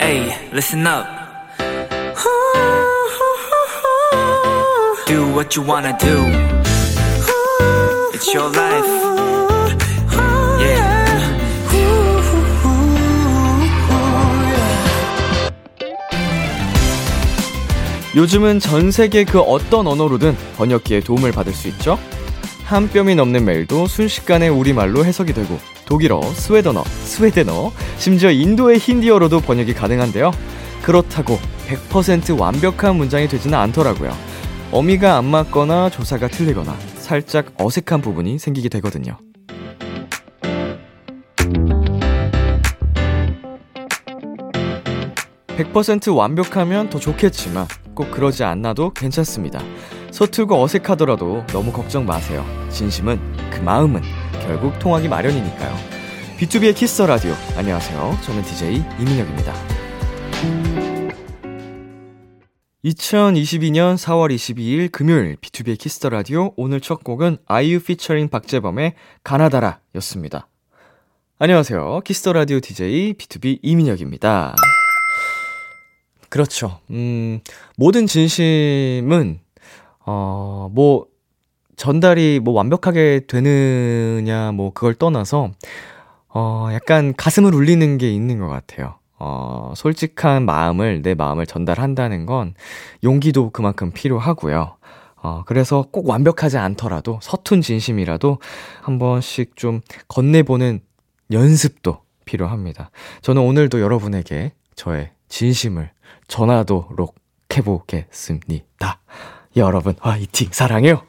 Hey, listen up. Do what you wanna do. It's your life. Yeah. 요즘은 전 세계 그 어떤 언어로든 번역기에 도움을 받을 수 있죠? 한 뼘이 넘는 메일도 순식간에 우리말로 해석이 되고 독일어, 스웨덴어, 스웨덴어, 심지어 인도의 힌디어로도 번역이 가능한데요. 그렇다고 100% 완벽한 문장이 되지는 않더라고요. 어미가 안 맞거나 조사가 틀리거나 살짝 어색한 부분이 생기게 되거든요. (100% 완벽하면 더 좋겠지만) 꼭 그러지 않아도 괜찮습니다. 서툴고 어색하더라도 너무 걱정 마세요. 진심은 그 마음은 결국 통하기 마련이니까요. B2B의 키스 라디오. 안녕하세요. 저는 DJ 이민혁입니다. 2022년 4월 22일 금요일 B2B의 키스터 라디오 오늘 첫 곡은 아이유 피처링 박재범의 가나다라 였습니다. 안녕하세요. 키스터 라디오 DJ B2B 이민혁입니다. 그렇죠. 음, 모든 진심은, 어, 뭐, 전달이 뭐 완벽하게 되느냐, 뭐, 그걸 떠나서, 어, 약간 가슴을 울리는 게 있는 것 같아요. 어, 솔직한 마음을, 내 마음을 전달한다는 건 용기도 그만큼 필요하고요. 어, 그래서 꼭 완벽하지 않더라도 서툰 진심이라도 한 번씩 좀 건네보는 연습도 필요합니다. 저는 오늘도 여러분에게 저의 진심을 전하도록 해보겠습니다. 여러분, 화이팅! 사랑해요!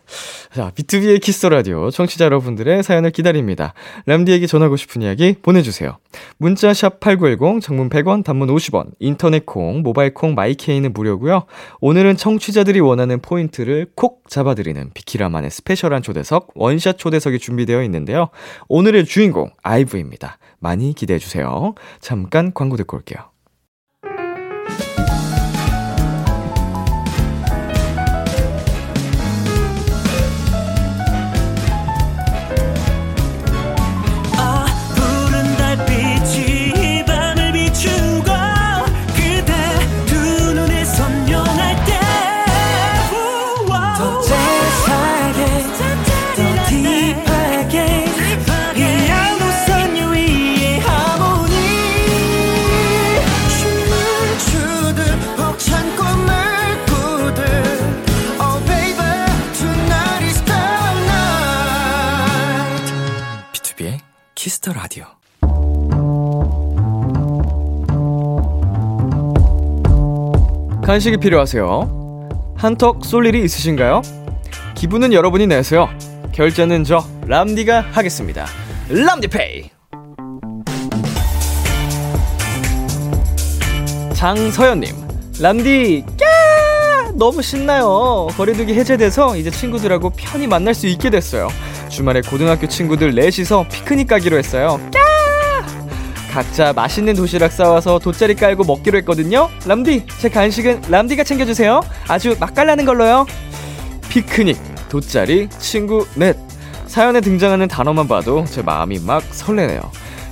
자, B2B의 키스 라디오 청취자 여러분들의 사연을 기다립니다. 람디에게 전하고 싶은 이야기 보내 주세요. 문자 샵 8910, 장문 100원, 단문 50원, 인터넷 콩, 모바일 콩, my K는 무료고요 오늘은 청취자들이 원하는 포인트를 콕 잡아 드리는 비키라만의 스페셜한 초대석, 원샷 초대석이 준비되어 있는데요. 오늘의 주인공, 아이브입니다. 많이 기대해 주세요. 잠깐 광고 듣고 올게요. Kiss the Radio. 간식이 필요하세요? 한턱 쏠 일이 있으신가요? 기분은 여러분이 내세요. 결제는 저 람디가 하겠습니다. 람디페이. 장서연님, 람디, 꺄! 너무 신나요. 거리두기 해제돼서 이제 친구들하고 편히 만날 수 있게 됐어요. 주말에 고등학교 친구들 넷이서 피크닉 가기로 했어요. 까! 각자 맛있는 도시락 싸와서 돗자리 깔고 먹기로 했거든요. 람디, 제 간식은 람디가 챙겨주세요. 아주 맛깔나는 걸로요. 피크닉, 돗자리, 친구 넷. 사연에 등장하는 단어만 봐도 제 마음이 막 설레네요.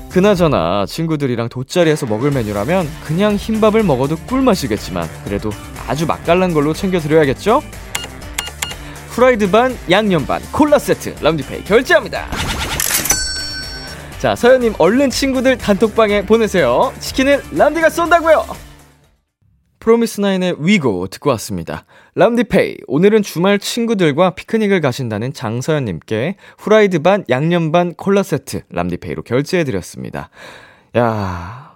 그나저나 친구들이랑 돗자리에서 먹을 메뉴라면 그냥 흰밥을 먹어도 꿀맛이겠지만 그래도 아주 맛깔난 걸로 챙겨드려야겠죠? 프라이드 반, 양념 반, 콜라 세트, 람디페이 결제합니다. 자, 서현님, 얼른 친구들 단톡방에 보내세요. 치킨은 람디가 쏜다고요 프로미스나인의 WE GO 듣고 왔습니다. 람디페이, 오늘은 주말 친구들과 피크닉을 가신다는 장서연님께 후라이드 반, 양념 반, 콜라 세트, 람디페이로 결제해드렸습니다. 야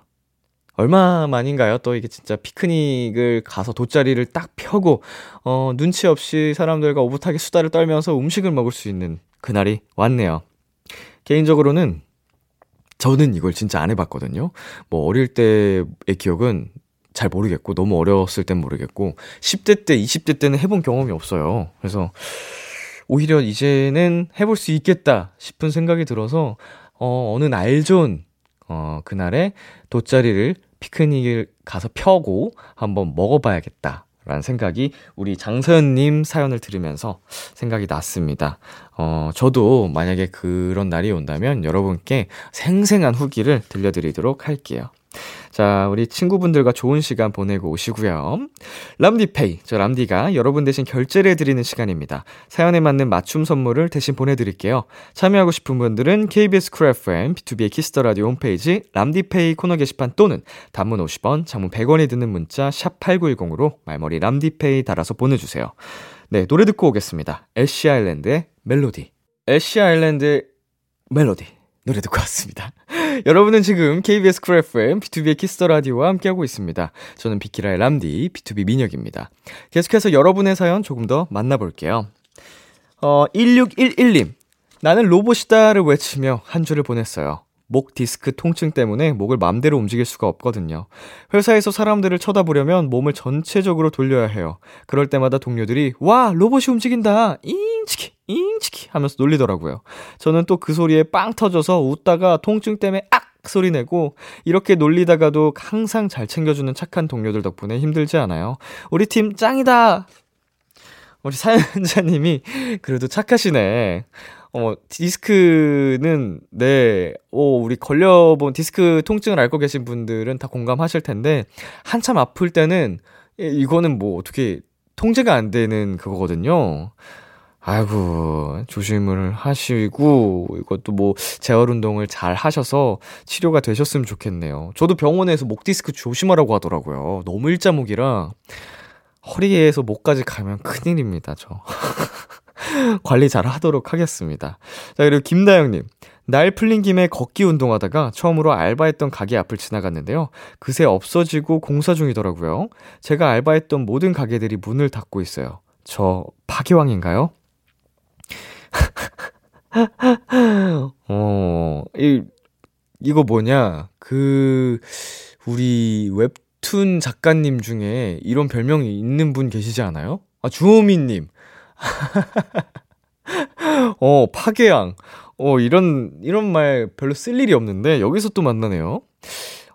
얼마만인가요? 또 이게 진짜 피크닉을 가서 돗자리를 딱 펴고, 어, 눈치 없이 사람들과 오붓하게 수다를 떨면서 음식을 먹을 수 있는 그날이 왔네요. 개인적으로는 저는 이걸 진짜 안 해봤거든요. 뭐 어릴 때의 기억은 잘 모르겠고, 너무 어렸을 땐 모르겠고, 10대 때, 20대 때는 해본 경험이 없어요. 그래서 오히려 이제는 해볼 수 있겠다 싶은 생각이 들어서, 어, 어느 날 좋은, 어, 그날에 돗자리를 피크닉을 가서 펴고 한번 먹어봐야겠다. 라는 생각이 우리 장서연님 사연을 들으면서 생각이 났습니다. 어, 저도 만약에 그런 날이 온다면 여러분께 생생한 후기를 들려드리도록 할게요. 자, 우리 친구분들과 좋은 시간 보내고 오시고요. 람디페이. 저 람디가 여러분 대신 결제를 해드리는 시간입니다. 사연에 맞는 맞춤 선물을 대신 보내드릴게요. 참여하고 싶은 분들은 KBS 쿨 FM, B2B의 키스터 라디오 홈페이지 람디페이 코너 게시판 또는 단문 50원, 장문 100원이 드는 문자 샵 8910으로 말머리 람디페이 달아서 보내주세요. 네, 노래 듣고 오겠습니다. 애쉬 아일랜드의 멜로디. 애쉬 아일랜드의 멜로디. 노래 듣고 왔습니다. 여러분은 지금 KBS 쿨 FM, B2B의 키스터 라디오와 함께하고 있습니다. 저는 비키라의 람디, BTOB 민혁입니다. 계속해서 여러분의 사연 조금 더 만나볼게요. 어, 1611님. 나는 로봇이다를 외치며 한 주를 보냈어요. 목 디스크 통증 때문에 목을 맘대로 움직일 수가 없거든요. 회사에서 사람들을 쳐다보려면 몸을 전체적으로 돌려야 해요. 그럴 때마다 동료들이 와 로봇이 움직인다 잉치키 잉치키 하면서 놀리더라고요. 저는 또 그 소리에 빵 터져서 웃다가 통증 때문에 악 소리 내고 이렇게 놀리다가도 항상 잘 챙겨주는 착한 동료들 덕분에 힘들지 않아요. 우리 팀 짱이다. 우리 사연자님이 그래도 착하시네. 어, 디스크는, 네, 오, 우리 걸려본 디스크 통증을 앓고 계신 분들은 다 공감하실 텐데, 한참 아플 때는, 이거는 뭐 어떻게 통제가 안 되는 그거거든요. 아이고, 조심을 하시고, 이것도 뭐, 재활 운동을 잘 하셔서 치료가 되셨으면 좋겠네요. 저도 병원에서 목 디스크 조심하라고 하더라고요. 너무 일자목이라, 허리에서 목까지 가면 큰일입니다, 저. 관리 잘 하도록 하겠습니다. 자, 그리고 김다영님. 날 풀린 김에 걷기 운동하다가 처음으로 알바했던 가게 앞을 지나갔는데요. 그새 없어지고 공사 중이더라고요. 제가 알바했던 모든 가게들이 문을 닫고 있어요. 저 파기왕인가요? 어, 이, 이거 뭐냐. 그, 우리 웹툰 작가님 중에 이런 별명이 있는 분 계시지 않아요? 아, 주호미님. 어, 파괴양. 어, 이런, 이런 말 별로 쓸 일이 없는데, 여기서 또 만나네요.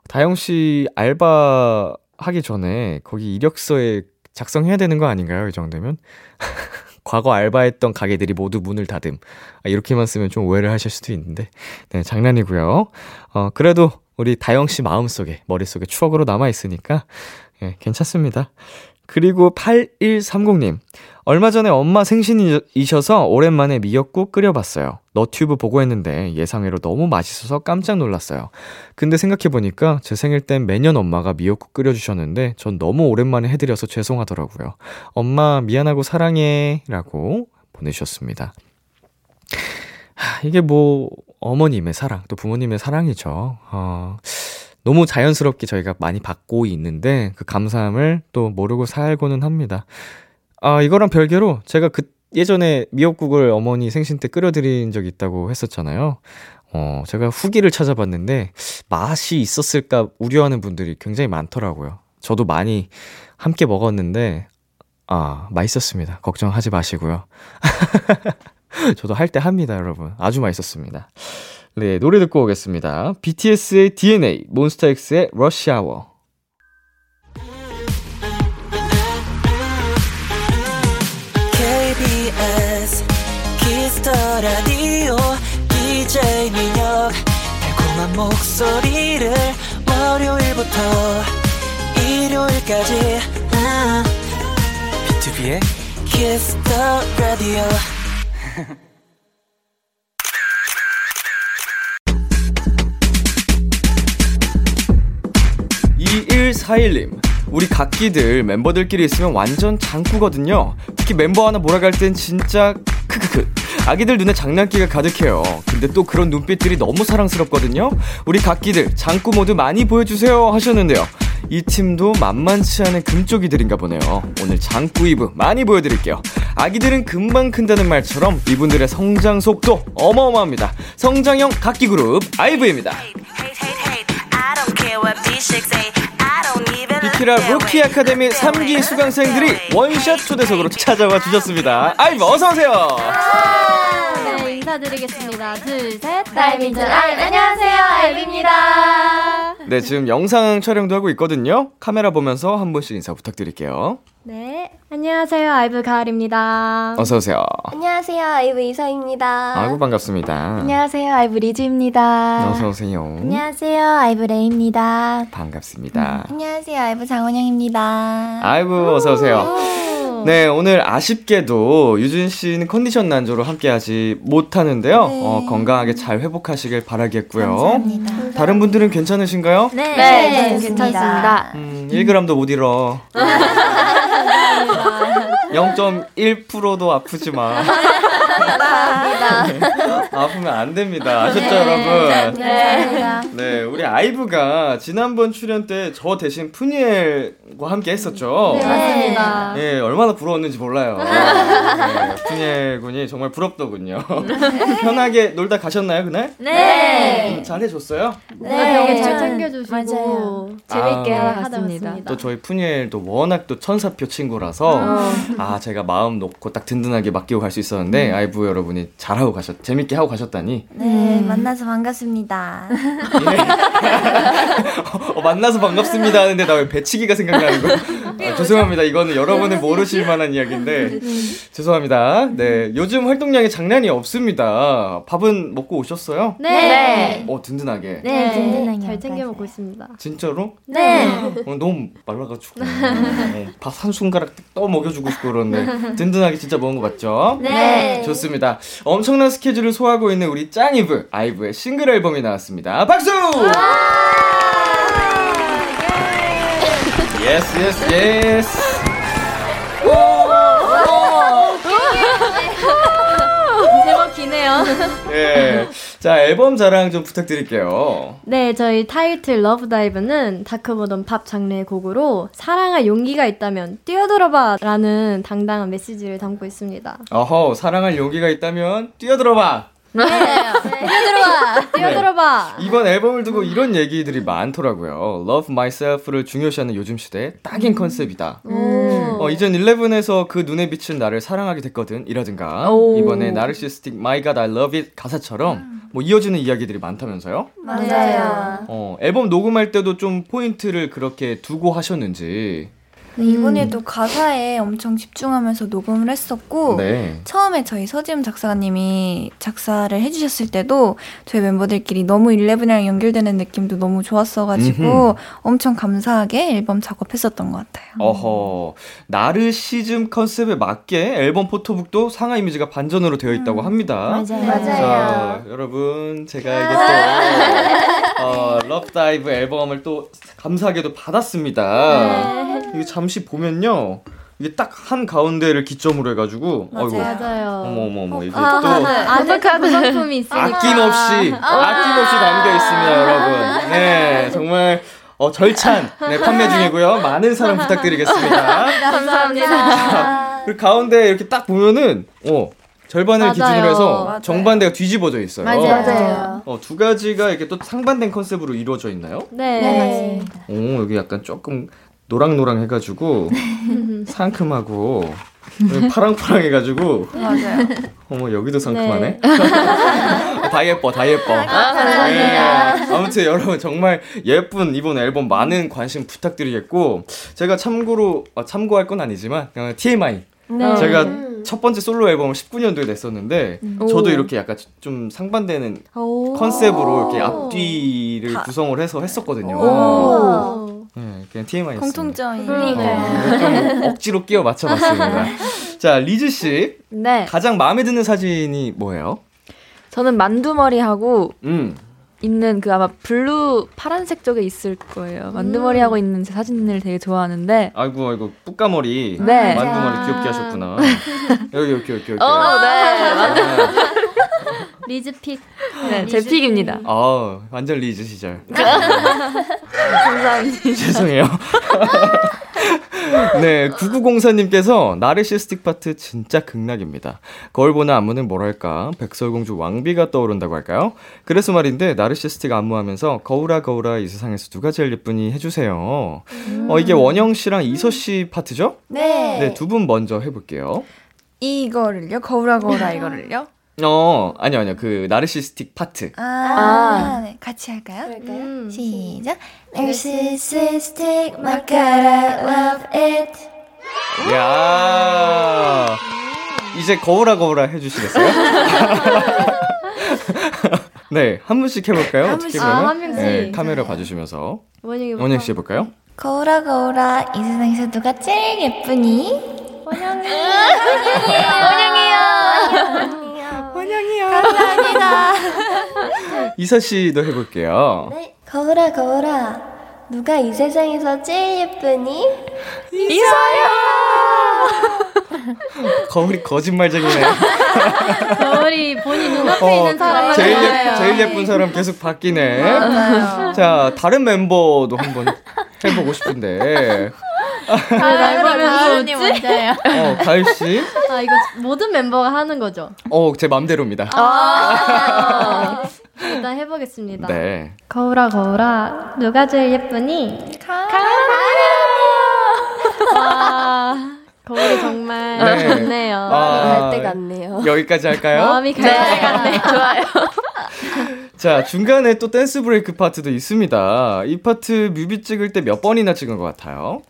다영씨 알바 하기 전에 거기 이력서에 작성해야 되는 거 아닌가요? 이 정도면? 과거 알바했던 가게들이 모두 문을 닫음. 아, 이렇게만 쓰면 좀 오해를 하실 수도 있는데. 네, 장난이고요. 어, 그래도 우리 다영씨 마음속에, 머릿속에 추억으로 남아있으니까, 예, 괜찮습니다. 그리고 8130님. 얼마 전에 엄마 생신이셔서 오랜만에 미역국 끓여봤어요. 너튜브 보고 했는데 예상외로 너무 맛있어서 깜짝 놀랐어요. 근데 생각해보니까 제 생일 땐 매년 엄마가 미역국 끓여주셨는데 전 너무 오랜만에 해드려서 죄송하더라고요. 엄마 미안하고 사랑해. 라고 보내주셨습니다. 하, 이게 뭐, 어머님의 사랑, 또 부모님의 사랑이죠. 어, 너무 자연스럽게 저희가 많이 받고 있는데 그 감사함을 또 모르고 살고는 합니다. 아, 이거랑 별개로 제가 그 예전에 미역국을 어머니 생신 때 끓여드린 적이 있다고 했었잖아요. 어, 제가 후기를 찾아봤는데 맛이 있었을까 우려하는 분들이 굉장히 많더라고요. 저도 많이 함께 먹었는데, 아, 맛있었습니다. 걱정하지 마시고요. 저도 할 때 합니다, 여러분. 아주 맛있었습니다. 네, 노래 듣고 오겠습니다. BTS의 DNA, 몬스타엑스의 러시 아워. KBS Kiss the Radio DJ 민혁 달콤한 목소리를 월요일부터 일요일까지 B2B의 키스터 라디오 2141님. 우리 갓기들 멤버들끼리 있으면 완전 장꾸거든요. 특히 멤버 하나 몰아갈 땐 진짜 크크크. 아기들 눈에 장난기가 가득해요. 근데 또 그런 눈빛들이 너무 사랑스럽거든요. 우리 갓기들 장꾸 모두 많이 보여주세요 하셨는데요. 이 팀도 만만치 않은 금쪽이들인가 보네요. 오늘 장꾸 아이브 많이 보여드릴게요. 아기들은 금방 큰다는 말처럼 이분들의 성장 속도 어마어마합니다. 성장형 갓기 그룹 아이브입니다. 비 키라 루키 아카데미 3기 수강생들이 원샷 초대석으로 찾아와 주셨습니다. 아이브 어서 오세요! 네, 인사드리겠습니다. 둘, 셋. Dive into IVE, 안녕하세요. 아이브입니다. 네, 지금 영상 촬영도 하고 있거든요. 카메라 보면서 한 분씩 인사 부탁드릴게요. 네, 안녕하세요. 아이브 가을입니다. 어서 오세요. 안녕하세요, 아이브 이서입니다. 아이고 반갑습니다. 안녕하세요, 아이브 리즈입니다. 어서 오세요. 안녕하세요, 아이브 레이입니다. 반갑습니다. 안녕하세요, 아이브 장원영입니다. 아이고 어서 오세요. 네, 오늘 아쉽게도 유준 씨는 컨디션 난조로 함께하지 못하는데요. 네. 어, 건강하게 잘 회복하시길 바라겠고요. 감사합니다. 다른 분들은 괜찮으신가요? 네, 네, 괜찮습니다. 음, 1g도 못 잃어. 0.1%도 아프지 마. 아프면 안 됩니다. 아셨죠, 여러분? 감사합니다. 네, 우리 아이브가 지난번 출연 때 저 대신 푸니엘과 함께 했었죠. 네, 맞습니다. 예, 얼마나 부러웠는지 몰라요. 네, 푸니엘 군이 정말 부럽더군요. 편하게 놀다 가셨나요, 그날? 네. 음, 잘해줬어요? 네, 되게 잘 전- 챙겨주시고 맞아요. 재밌게 아. 하다 왔습니다. 또 저희 푸니엘도 워낙 또 천사표 친구라서 아 제가 마음 놓고 딱 든든하게 맡기고 갈 수 있었는데 아이 브 여러분이 잘하고 가셨 재밌게 하고 가셨다니. 네, 만나서 반갑습니다. 어, 만나서 반갑습니다 하는데 나 왜 배치기가 생각나는 거 아, 죄송합니다 이거는 여러분은 모르실 만한 이야기인데 죄송합니다 네 요즘 활동량이 장난이 없습니다 밥은 먹고 오셨어요? 네. 어 든든하게 네, 든든하게 잘 챙겨. 먹고 있습니다. 진짜로? 네. 어, 너무 말라가지고 어, 밥한 숟가락 떠 먹여주고 싶고 그러는데 든든하게 진짜 먹은 거 맞죠? 네. 좋습니다. 엄청난 스케줄을 소화하고 있는 우리 짱이브 아이브의 싱글 앨범이 나왔습니다. 박수! yes yes yes. 제법 기네요. 예. 자 앨범 자랑 좀 부탁드릴게요. 네, 저희 타이틀 love dive는 dark modern pop 장르의 곡으로 사랑할 용기가 있다면 뛰어들어봐라는 당당한 메시지를 담고 있습니다. 어허 사랑할 용기가 있다면 뛰어들어봐. 뛰어들어봐! 뛰어들어봐! 이번 앨범을 두고 이런 얘기들이 많더라고요. Love Myself를 중요시하는 요즘 시대 딱인 컨셉이다. 오. 어, 이전 11에서 그 눈에 비친 나를 사랑하게 됐거든. 이라든가. 이번에 나르시스틱 My God I Love It 가사처럼 뭐 이어지는 이야기들이 많다면서요? 맞아요. 어, 앨범 녹음할 때도 좀 포인트를 그렇게 두고 하셨는지. 네, 이번에도 가사에 엄청 집중하면서 녹음을 했었고, 네. 처음에 저희 서지um 작사가님이 작사를 해주셨을 때도 저희 멤버들끼리 너무 11이랑 연결되는 느낌도 너무 좋았어가지고 음흠. 엄청 감사하게 앨범 작업했었던 것 같아요. 어허. 나르시즘 컨셉에 맞게 앨범 포토북도 상하 이미지가 반전으로 되어 있다고 합니다. 자, 여러분, 제가 이게 또, 어, love dive 앨범을 또 감사하게도 받았습니다. 이게 잠시 보면요. 이게 딱 한 가운데를 기점으로 해가지고, 어이구, 맞아요. 어머머머, 이게 아, 또 안에 그 구성품이 있으니까. 아낌없이, 아낌없이 담겨 있습니다, 여러분. 네, 정말, 어, 절찬, 네, 판매 중이고요. 많은 사랑 부탁드리겠습니다. 감사합니다. 그 가운데 이렇게 딱 보면은, 어, 절반을 맞아요. 기준으로 해서 맞아요. 정반대가 뒤집어져 있어요. 맞아요. 어, 두 가지가 이렇게 또 상반된 컨셉으로 이루어져 있나요? 네. 네. 오, 여기 약간 조금 노랑노랑 해가지고 상큼하고 파랑파랑 해가지고 맞아요. 어머 여기도 상큼하네. 다 예뻐, 다 예뻐. 네. 아무튼 여러분 정말 예쁜 이번 앨범 많은 관심 부탁드리겠고 제가 참고로 아, 참고할 건 아니지만 그냥 TMI 네. 제가 첫 번째 솔로 앨범을 19년도에 냈었는데 저도 이렇게 약간 좀 상반되는 오. 컨셉으로 이렇게 앞뒤를 구성을 해서 했었거든요. 오. 네, 그냥 TMI였어요. 공통점이. 좀 억지로 끼워 맞춰봤습니다. 자, 리즈 씨 네. 가장 마음에 드는 사진이 뭐예요? 저는 만두머리하고 음, 있는 그 아마 blue 파란색 쪽에 있을 거예요. 만두머리하고 있는 제 사진을 되게 좋아하는데. 아이고 아이고 뿌까머리, 네. 만두머리 귀엽게 하셨구나. 여기 여기 여기 여기. 어, 네. 맞아요. 리즈 pick. 네, 제 pick입니다. 아, 완전 리즈 시절. 감사합니다. 죄송해요. 네, 9904님께서 narcissistic 파트 진짜 극락입니다. 거울 보는 안무는 뭐랄까, 백설공주 왕비가 떠오른다고 할까요? 그래서 말인데, narcissistic 안무하면서 거울아 거울아 이 세상에서 누가 제일 예쁘니 해주세요. 어, 이게 원영 씨랑 이서 씨 파트죠? 네. 네, 두 분 먼저 해볼게요. 이거를요? 거울아 거울아 이거를요? 어, 아니요, 아니요. 그, narcissistic 파트. 아, 아. 네. 같이 할까요? 음. 시작. Narcissistic, my god, I love it. 야 이제 거울아, 거울아 해주시겠어요? 네, 한 분씩 해볼까요? 한 어떻게 분씩. 보면? 아, 한 명씩. 네, 카메라 봐주시면서. 원영이 원영 씨 해볼까요? 거울아, 거울아, 이 세상에서 누가 제일 예쁘니? 이 서 씨도 해볼게요. 네. 거울아, 거울아, 누가 이 세상에서 제일 예쁘니? 거울이 거짓말쟁이네. 겨울이 본인 눈앞에 어, 있는 사람만 제일. 예, 제일 예쁜 사람 계속 바뀌네. 맞아요. 자, 다른 멤버도 한번 해보고 싶은데. 날 보면서 웃지? 먼저요. 어, 가을 씨. 아 이거 모든 멤버가 하는 거죠. 어, 제 맘대로입니다. 아. 일단 해보겠습니다. 네. 거울아 거울아 누가 제일 예쁘니? 와 거울이 정말 네. 좋네요. 아, 때 같네요. 여기까지 할까요? 마음이 갈 같네. 좋아요. 자, 중간에 또 dance break 파트도 있습니다. 이 파트 뮤비 찍을 때 몇 번이나 찍은 것 같아요?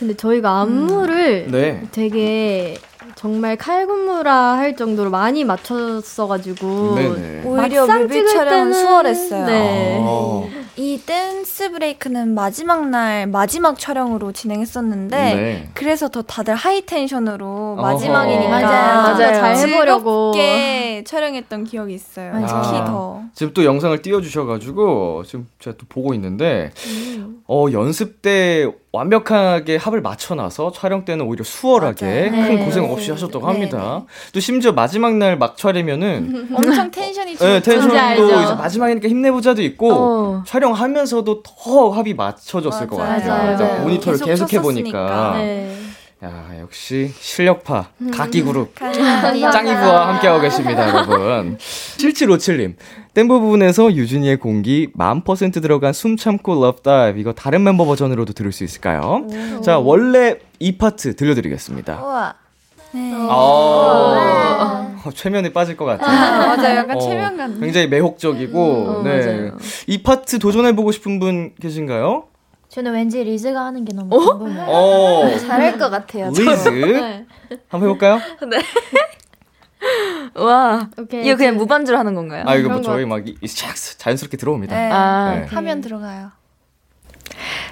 근데 저희가 안무를 네. 되게 정말 칼군무라 할 정도로 많이 맞췄어가지고 네네. 오히려 뮤비 찍을 촬영은 수월했어요. 네. 어, 이 dance break는 마지막 날 마지막 촬영으로 진행했었는데 네. 그래서 더 다들 high tension으로. 마지막이니까 맞아요. 맞아요. 잘 해보려고. 즐겁게 촬영했던 기억이 있어요. 맞아요. 특히 아. 더. 지금 또 영상을 띄워주셔가지고 지금 제가 또 보고 있는데 음. 어 연습 때 완벽하게 합을 맞춰놔서 촬영 때는 오히려 수월하게 맞아요. 큰 네. 고생 없이 하셨다고 네, 합니다. 또 심지어 마지막 날 막 촬영이면은 엄청 tension이 네. 뭔지 알죠? tension도 이제 마지막이니까 힘내보자도 있고 어. 촬영하면서도 더 합이 맞춰졌을 것 맞아요. 같아요. 맞아요. 일단 모니터를 계속 계속 해보니까. 네. 야 역시 실력파 각기 그룹 감사합니다. 짱 아이브와 함께하고 계십니다, 여러분. 7757님. 댄버 부분에서 유진이의 공기 만 퍼센트 들어간 숨 참고 love dive 이거 다른 멤버 버전으로도 들을 수 있을까요? 자, 원래 이 파트 들려드리겠습니다. 우와. 네. 아, 어, 최면에 빠질 것 같아요. 아, 맞아요. 약간 어, 최면 같네. 굉장히 매혹적이고, 어, 네. 맞아요. 이 파트 도전해보고 싶은 분 계신가요? 저는 왠지 리즈가 하는 게 너무 궁금해요. 어, 잘할 것 같아요. 리즈. 네. 한번 해볼까요? 와. 오케이. 이거 그냥 무반주로 하는 건가요? 아, 이거 뭐 저희 막, 이, 이샥 자연스럽게 들어옵니다. 네. 아. 네. 하면 들어가요.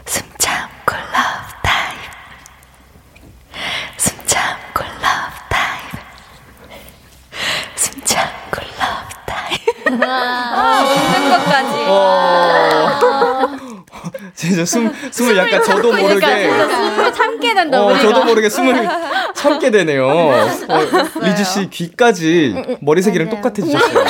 숨 참고 love dive. 숨 참고 love dive. 숨 참고 love dive. 웃는 것까지. 어. 진짜 숨, 숨을 약간 저도 모르게. 숨을 참게 된다 어. 저도 모르게 숨을 참게 되네요. 어, 리즈 씨 귀까지 머리색이랑 맞아요. 똑같아지셨어요.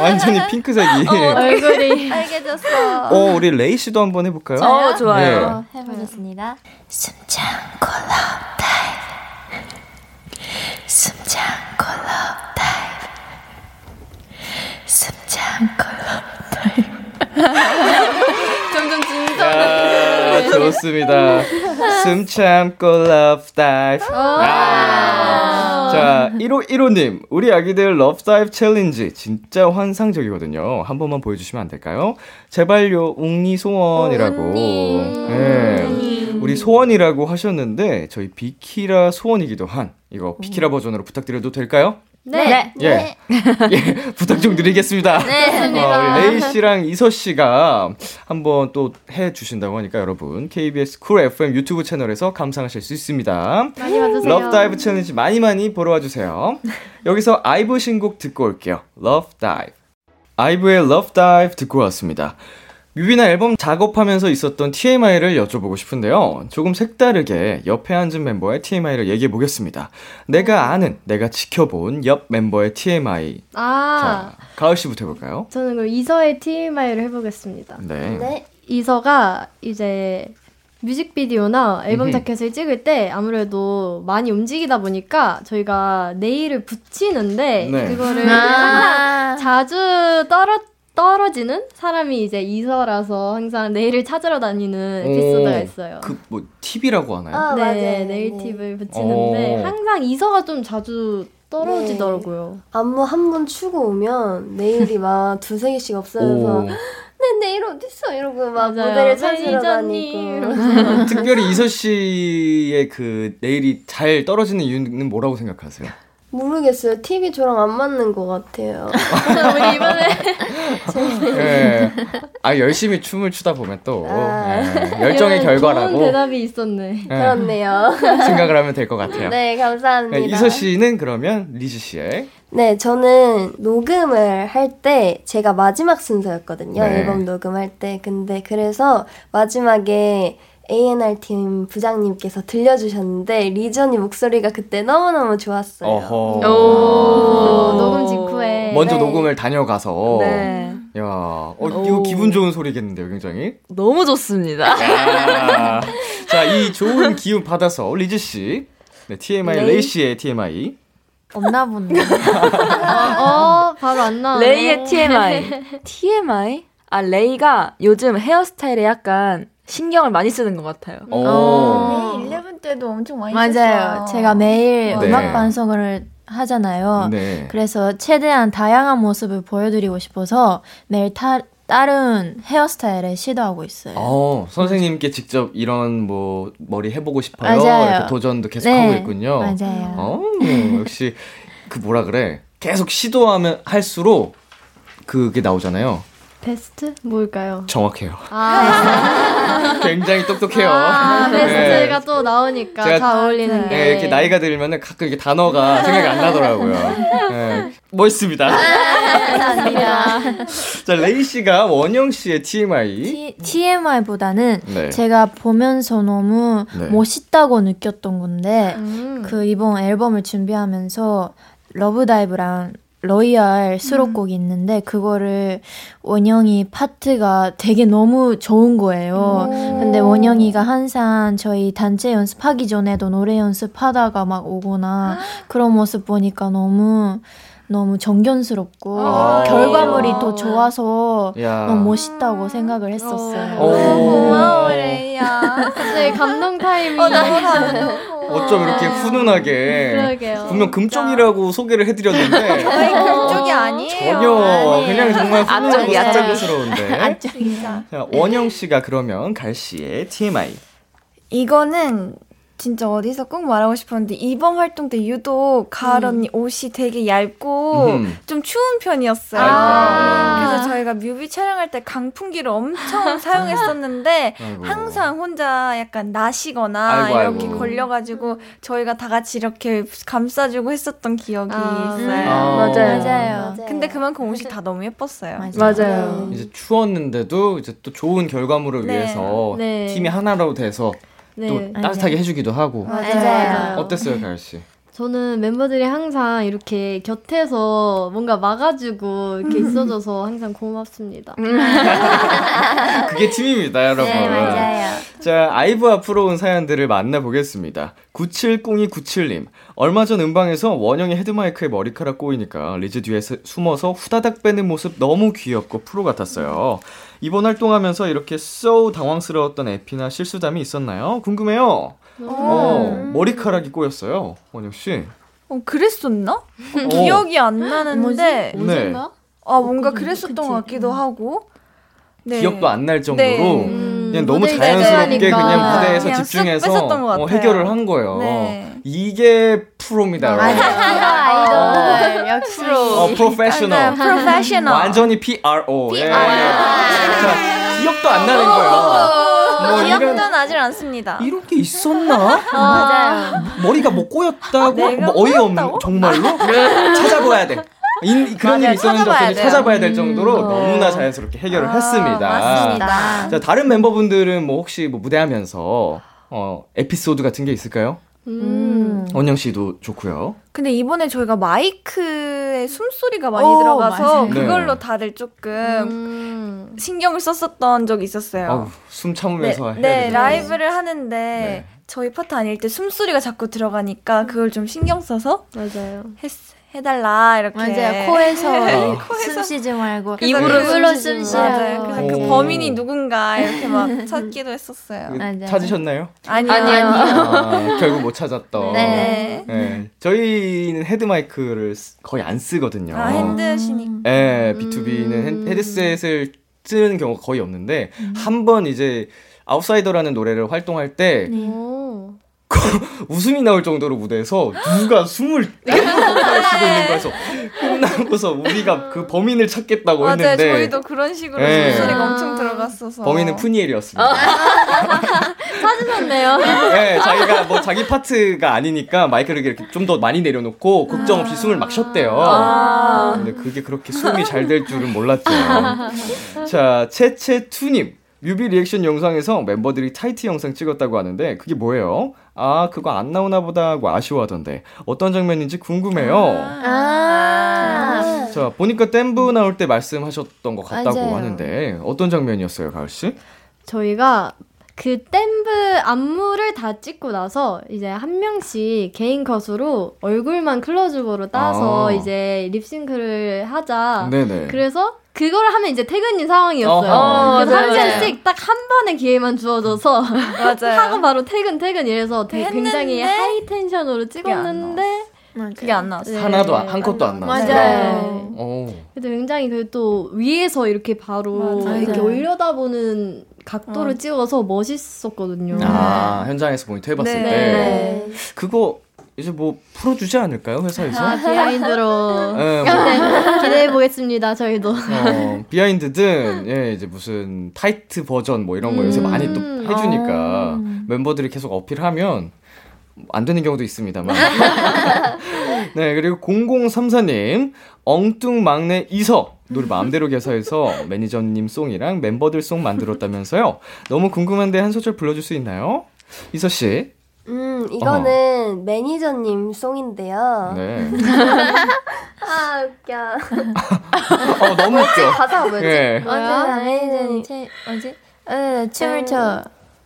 완전히 핑크색이. 얼굴이 빨개졌어. 어, 우리 레이 씨도 한번 해볼까요? 어, 좋아요. 어, 해보겠습니다. 숨 참고 love dive. 숨 참고 love dive. 숨 참고 점점 진 짜. 아, 좋습니다. 숨 참고 love dive. 아. 자, 1호 1호님, 우리 아기들 love dive 챌린지 진짜 환상적이거든요. 한 번만 보여주시면 안 될까요? 제발요, 웅니 소원이라고. 네. 우리 소원이라고 하셨는데 저희 비키라 소원이기도 한 이거 비키라 버전으로 부탁드려도 될까요? 네. 예. 예, 부탁 좀 드리겠습니다. 네, 어, 우리 레이 씨랑 이서 씨가 한번 또 해 주신다고 하니까 여러분 KBS Cool FM 유튜브 채널에서 감상하실 수 있습니다. 많이 와주세요. love dive 챌린지 많이 많이 보러 와주세요. 여기서 아이브 신곡 듣고 올게요. love dive. 아이브의 love dive 듣고 왔습니다. 뮤비나 앨범 작업하면서 있었던 TMI를 여쭤보고 싶은데요. 조금 색다르게 옆에 앉은 멤버의 TMI를 얘기해 보겠습니다. 내가 아는, 내가 지켜본 옆 멤버의 TMI. 아, 자, 가을 씨부터 해볼까요? 저는 그럼 이서의 TMI를 해보겠습니다. 네. 네. 이서가 이제 뮤직비디오나 앨범. 자켓을 찍을 때 아무래도 많이 움직이다 보니까 저희가 네일을 붙이는데 네. 그거를 아. 항상 자주 떨어 떨어지는 사람이 이제 이서라서 항상 네일을 찾으러 다니는 에피소드가 있어요. 그, 뭐, 팁이라고 하나요? 아, 네, 맞아요. 네일 네. 팁을 붙이는데 어. 항상 이서가 좀 자주 떨어지더라고요. 안무 한 번 추고 오면 내일이 막 두세 개씩 없어져서 오. 내 내일 어딨어 이러고 막 맞아요. 무대를 찾으러 매니저님 다니고 특별히 이서 씨의 그 내일이 잘 떨어지는 이유는 뭐라고 생각하세요? 모르겠어요. TV 저랑 안 맞는 것 같아요. 우리 이번에 예. 아 열심히 춤을 추다 보면 또 아. 예, 열정의 결과라고 좋은 대답이 있었네. 예, 그렇네요. 생각을 하면 될 것 같아요. 네, 감사합니다. 예, 이서 씨는 그러면 리즈 씨의 네, 저는 녹음을 할 때 제가 마지막 순서였거든요. 네. 앨범 녹음할 때. 근데 그래서 마지막에 A&R 팀 부장님께서 들려주셨는데 리전이 목소리가 그때 너무너무 좋았어요. 어허. 오, 녹음 직후에. 먼저 네. 녹음을 다녀가서 네. 야, 어, 이거 오. 기분 좋은 소리겠는데요, 굉장히. 너무 좋습니다. 야. 자, 이 좋은 기운 받아서 리즈 씨, 네, TMI 레이. 레이 씨의 TMI. 없나 보네. 어, 바로 안 나오네. 레이의 TMI. TMI? 아, 레이가 요즘 헤어스타일에 약간 신경을 많이 쓰는 것 같아요. 어. 네, 11 때도 엄청 많이 맞아요. 썼어요. 제가 매일 네. 음악 방송을 하잖아요. 네. 그래서 최대한 다양한 모습을 보여드리고 싶어서 매일 타, 다른 헤어스타일을 시도하고 있어요. 어, 선생님께 직접 이런 뭐 머리 해보고 싶어요. 맞아요. 이렇게 도전도 계속 네, 하고 있군요. 맞아요. 어, 역시 그 뭐라 그래? 계속 시도하면 할수록 그게 나오잖아요. 베스트? 뭘까요? 정확해요. 아, 굉장히 똑똑해요. 아 네. 베스트가 또 나오니까 제가- 잘 어울리는 게. 네, 이렇게 나이가 들면은 가끔 이게 단어가 생각이 안 나더라고요. 네, 멋있습니다. 감사합니다. 자, 레이 씨가 원영 씨의 TMI. T, TMI보다는 네. 제가 보면서 너무 네. 멋있다고 느꼈던 건데 음. 그 이번 앨범을 준비하면서 LOVE DIVE랑 ROYAL 수록곡이 있는데 그거를 원영이 파트가 되게 너무 좋은 거예요. 근데 원영이가 항상 저희 단체 연습하기 전에도 노래 연습하다가 막 오거나 그런 모습 보니까 너무 너무 정견스럽고 아. 결과물이 더 좋아서 야. 너무 멋있다고 생각을 했었어요. 오. 고마워, 레이야. 네, 감동 타임이. 어, 너무 감동. 어쩜 이렇게 훈훈하게. 그러게요. 분명 금쪽이라고 소개를 해드렸는데. 저희 그쪽이 아니에요. 전혀 그냥 정말 앞쪽이, 앞쪽이. 훈훈하스러운데. 안쪽이다. 자, 원영 씨가 그러면 갈 씨의 TMI. 이거는 진짜 어디서 꼭 말하고 싶었는데 이번 활동 때 유독 가을 언니 옷이 되게 얇고 음. 좀 추운 편이었어요. 아이고. 그래서 저희가 뮤비 촬영할 때 강풍기를 엄청 사용했었는데 아이고. 항상 혼자 약간 나시거나 아이고, 이렇게 아이고. 걸려가지고 저희가 다 같이 이렇게 감싸주고 했었던 기억이 아, 있어요. 아. 맞아요. 맞아요. 근데 그만큼 옷이 다 너무 예뻤어요. 맞아요. 이제 추웠는데도 이제 또 좋은 결과물을 네. 위해서 네. 팀이 하나로 돼서 네. 또 따뜻하게 해주기도 하고. 맞아요. 어땠어요, 가을 씨? 저는 멤버들이 항상 이렇게 곁에서 뭔가 막아주고 이렇게 있어줘서 항상 고맙습니다. 그게 팀입니다, 여러분. 네, 맞아요. 자, 아이브 앞으로 온 사연들을 만나보겠습니다. 970297님. 얼마 전 음방에서 원영이 헤드마이크에 머리카락 꼬이니까 리즈 뒤에 서- 숨어서 후다닥 빼는 모습 너무 귀엽고 프로 같았어요. 이번 활동하면서 이렇게 쏘 당황스러웠던 에피나 실수담이 있었나요? 궁금해요. 어, 머리카락이 꼬였어요, 원영 씨. 어, 그랬었나? 어, 기억이 안 나는데 네. 아 뭔가 그랬었던 것 같기도 하고 네. 기억도 안 날 정도로 네. 그냥 너무 자연스럽게. 그냥 무대에서 그냥 쑥 집중해서 어. 해결을 한 거예요. 네. 이게 프로입니다, 여러분. 아이돌 역시 어, 프로페셔널. 프로페셔널 완전히 PRO. 예. 자, 기억도 안 나는 거예요. 뭐 기억도 나질 않습니다. 이런 게 있었나? 맞아요. 머리가 뭐 꼬였다고? 내가 뭐 어이없는 정말로? 찾아봐야 돼. 인, 그런 맞아요. 일이 있었는지 찾아봐야 없었는지. 찾아봐야 될 정도로 너무나 자연스럽게 해결을 아, 했습니다. 맞습니다. 자, 다른 멤버분들은 뭐 혹시 뭐 무대하면서 어, 에피소드 같은 게 있을까요? 음. 원영 씨도 좋고요. 근데 이번에 저희가 마이크에 숨소리가 많이 오, 들어가서 맞아요. 그걸로 네. 다들 조금 음. 신경을 썼었던 적이 있었어요. 어우, 숨 네, 참으면서 해야 네, 되죠. 라이브를 하는데 네. 저희 파트 아닐 때 숨소리가 자꾸 들어가니까 그걸 좀 신경 써서 맞아요. 했, 해달라 이렇게 맞아요. 코에서 어. 숨 쉬지 말고 입으로 입으로 숨 숨. 쉬라고. 그래서 오. 그 범인이 누군가 이렇게 막 찾기도 했었어요. 맞아요. 찾으셨나요? 아니요. 아니요. 아, 결국 못 찾았던. 네. 네. 저희는 헤드마이크를 쓰- 거의 안 쓰거든요. 아 핸드시니까. 예, B2B는 헤드셋을 쓰는 경우가 거의 없는데 한번 이제 아웃사이더라는 노래를 활동할 때 오. 웃음이 나올 정도로 무대에서 누가 숨을 쉬고 있는 거여서 끝나고서 우리가 그 범인을 찾겠다고 맞아요. 했는데 저희도 그런 식으로 네. 숨소리가 엄청 들어갔어서. 범인은 푸니엘이었습니다. 찾으셨네요. 네, 자기가 뭐 자기 파트가 아니니까 마이크를 이렇게 좀 더 많이 내려놓고 걱정 없이 숨을 막 쉬었대요. 아. 근데 그게 그렇게 숨이 잘 될 줄은 몰랐죠. 자, 채채투님. 뮤비 리액션 영상에서 멤버들이 타이트 영상 찍었다고 하는데 그게 뭐예요? 아 그거 안 나오나 보다 하고 아쉬워하던데 어떤 장면인지 궁금해요. 아. 자 보니까 댄브 나올 때 말씀하셨던 것 같다고 맞아요. 하는데 어떤 장면이었어요, 가을 씨? 저희가 그 댄브 안무를 다 찍고 나서 이제 한 명씩 개인 컷으로 얼굴만 클로즈업으로 따서 아. 이제 립싱크를 하자. 네네. 그래서 그걸 하면 이제 퇴근인 상황이었어요. 어허. 그래서 한 맞아요. 잔씩 딱 한 번의 기회만 주어져서 맞아요. 하고 바로 퇴근 퇴근 이래서 되게 굉장히 high tension으로 찍었는데 그게 안 나왔어요. 네. 하나도 안- 한 컷도 안 나왔어요. 맞아요. 오. 그래도 굉장히 그또 위에서 이렇게 바로 맞아요. 이렇게. 올려다보는 각도를 어. 찍어서 멋있었거든요. 아 현장에서 모니터 해봤을 네. 때 네. 그거 이제 뭐 풀어주지 않을까요 회사에서? 아, behind로 예, 뭐, 기대해 보겠습니다. 저희도. 어, behind든 예 이제 무슨 타이트 버전 뭐 이런 거 요새 많이 또 음. 해주니까 멤버들이 계속 어필하면 안 되는 경우도 있습니다만. 네 그리고 0034님 엉뚱 막내 이서 노래 마음대로 개사해서 매니저님 송이랑 멤버들 송 만들었다면서요? 너무 궁금한데 한 소절 불러줄 수 있나요? 이서 씨. 음, 이거는 매니저님 송인데요. 네. 아, 웃겨. 어 너무 웃겨. 가사가 뭐였지? 예. 언제나 매니저님. 제, 뭐지? 어, 춤을 춰.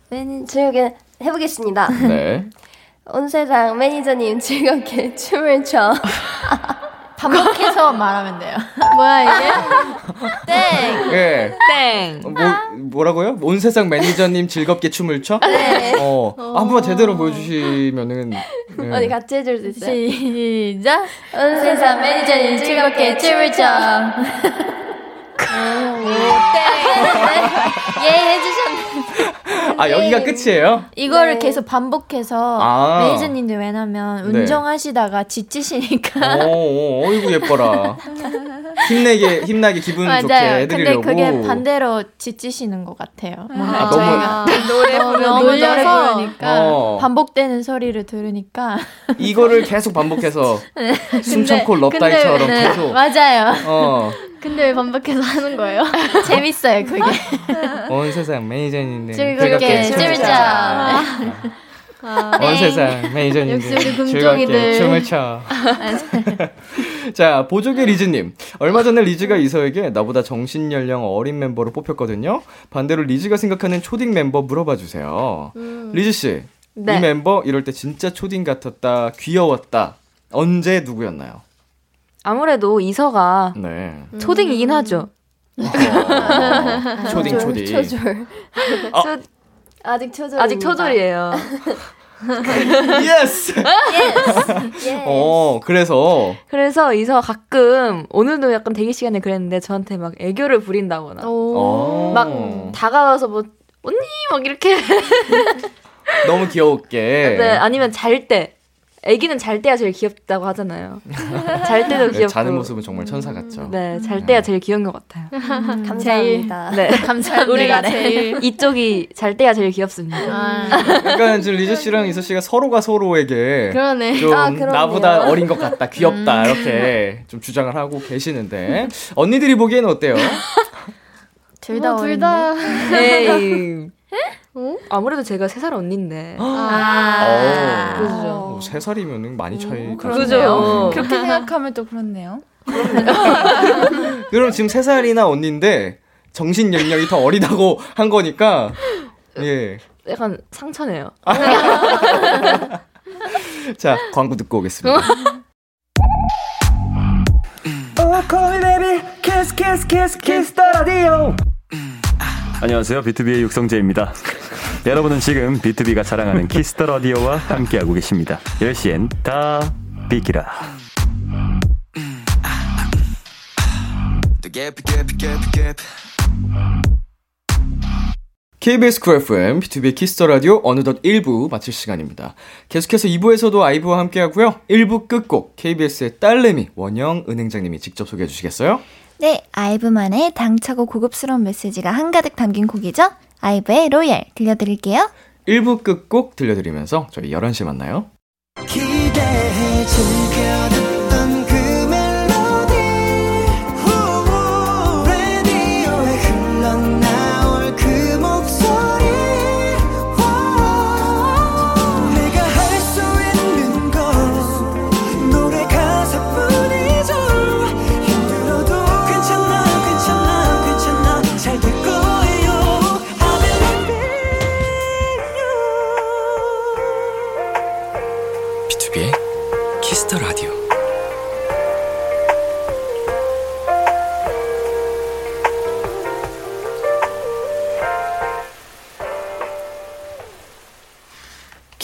매니저. 즐겁게 해보겠습니다. 네. 온 세상 매니저님 즐겁게 춤을 춰. 반복해서 말하면 돼요. 뭐야 이게? 땡! 예. 땡. 뭐 뭐라고요? 온 세상 매니저님 즐겁게 춤을 춰? 네. 어, 한 번만 제대로 보여주시면은. 네. 어디 같이 해줄 수 있어요? 시작! 온 세상 매니저님 즐겁게 춤을 춰. 예, 해주셨네. 아 여기가 끝이에요? 이거를 네. 계속 반복해서 아. 매니저님들 왜냐면 네. 운전하시다가 지치시니까. 오, 오, 어이구 예뻐라. 힘내게 힘나게 기분 좋게 맞아요. 근데 해드리려고. 그게 반대로 지치시는 것 같아요. 아, 너무- 저희가 노래 너무 부르는 너무 노래 놀려서. 부르니까 어. 반복되는 소리를 들으니까 이거를 계속 반복해서 숨 참고 럽다이처럼 근데- 네, 계속. 맞아요. 어, 근데 왜 반복해서 하는 거예요? 재밌어요 그게. 온 세상 매니저님들 즐겁게 춤을 춰. 아, 온 세상 매니저님들 즐겁게. 춤을 춰. 자, 보조개 리즈님. 얼마 전에 리즈가 이서에게 나보다 정신 연령 어린 멤버로 뽑혔거든요. 반대로 리즈가 생각하는 초딩 멤버 물어봐 주세요. 리즈 씨, 네. 이 멤버 이럴 때 진짜 초딩 같았다, 귀여웠다. 언제 누구였나요? 아무래도 이서가 네. 초딩이긴 하죠. 어, 초딩 초딩. 초졸. 어. 초- 아직 초졸. 아직 초졸이에요. Yes. 예. 어, 그래서 그래서 이서 가끔 오늘도 약간 대기 시간에 그랬는데 저한테 막 애교를 부린다거나 어, 막 다가와서 뭐 언니 막 이렇게 너무 귀엽게. 네, 아니면 잘 때. 애기는 잘 때가 제일 귀엽다고 하잖아요. 잘 때도 네, 귀엽고. 자는 모습은 정말 천사 같죠. 네, 잘 때가 제일 귀여운 것 같아요. 감사합니다. 네, 감사합니다. 우리가 네. 제일 이쪽이 잘 때가 제일 귀엽습니다. 아, 그러니까 지금 리즈 씨랑 이서 씨가 서로가 서로에게 그러네. 좀 아. 나보다 어린 것 같다, 귀엽다 이렇게 좀 주장을 하고 계시는데 언니들이 보기에는 어때요? 둘다 뭐, 둘 어린데. 다. 에이. 어? 아무래도 제가 3살 언니인데. 아. 어, 그죠. 세 살이면은 많이 차이. 그죠. 그렇게 생각하면 또 그렇네요. 그럼 지금 세 살이나 언니인데 정신 연령이 더 어리다고 한 거니까 예. 약간 상처네요. 자 광고 듣고 오겠습니다. 안녕하세요. 비투비의 육성재입니다. 여러분은 지금 비투비가 자랑하는 Kiss the Radio와 함께하고 계십니다. 10시엔 다 비키라. KBS 쿨 FM, B2B 키스터 라디오 어느덧 1부 마칠 시간입니다. 계속해서 2부에서도 IVE와 함께 하고요. 1부 끝곡 KBS의 딸내미 원영 은행장님이 직접 소개해 주시겠어요? 네, IVE만의 당차고 고급스러운 메시지가 한가득 담긴 곡이죠. IVE의 Royal 들려드릴게요. 1부 끝곡 들려드리면서 저희 11시에 만나요. 기대해 즐겨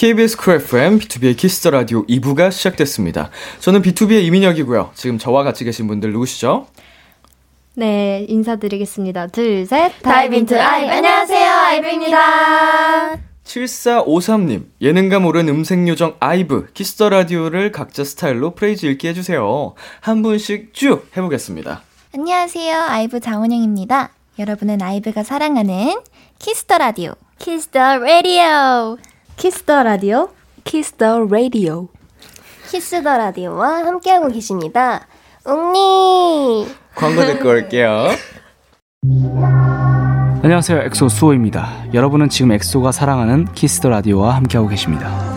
KBS 쿨 FM, B2B의 키스터 라디오 2부가 시작됐습니다. 저는 BTOB의 이민혁이고요. 지금 저와 같이 계신 분들 누구시죠? 네, 인사드리겠습니다. 둘, 셋. Dive into IVE. 안녕하세요, IVE입니다. 7453님, 예능감 오른 음색 요정 IVE, Kiss the Radio를 각자 스타일로 phrase 읽기 해주세요. 한 분씩 쭉 해보겠습니다. 안녕하세요, IVE 장원영입니다. 여러분은 IVE가 사랑하는 Kiss the Radio. Kiss the Radio. Kiss the Radio. Kiss the Radio. Kiss the Radio와 함께하고 계십니다. 웅니 광고 듣고 올게요. 안녕하세요. 엑소 수호입니다. 여러분은 지금 EXO가 사랑하는 Kiss the Radio와 함께하고 계십니다.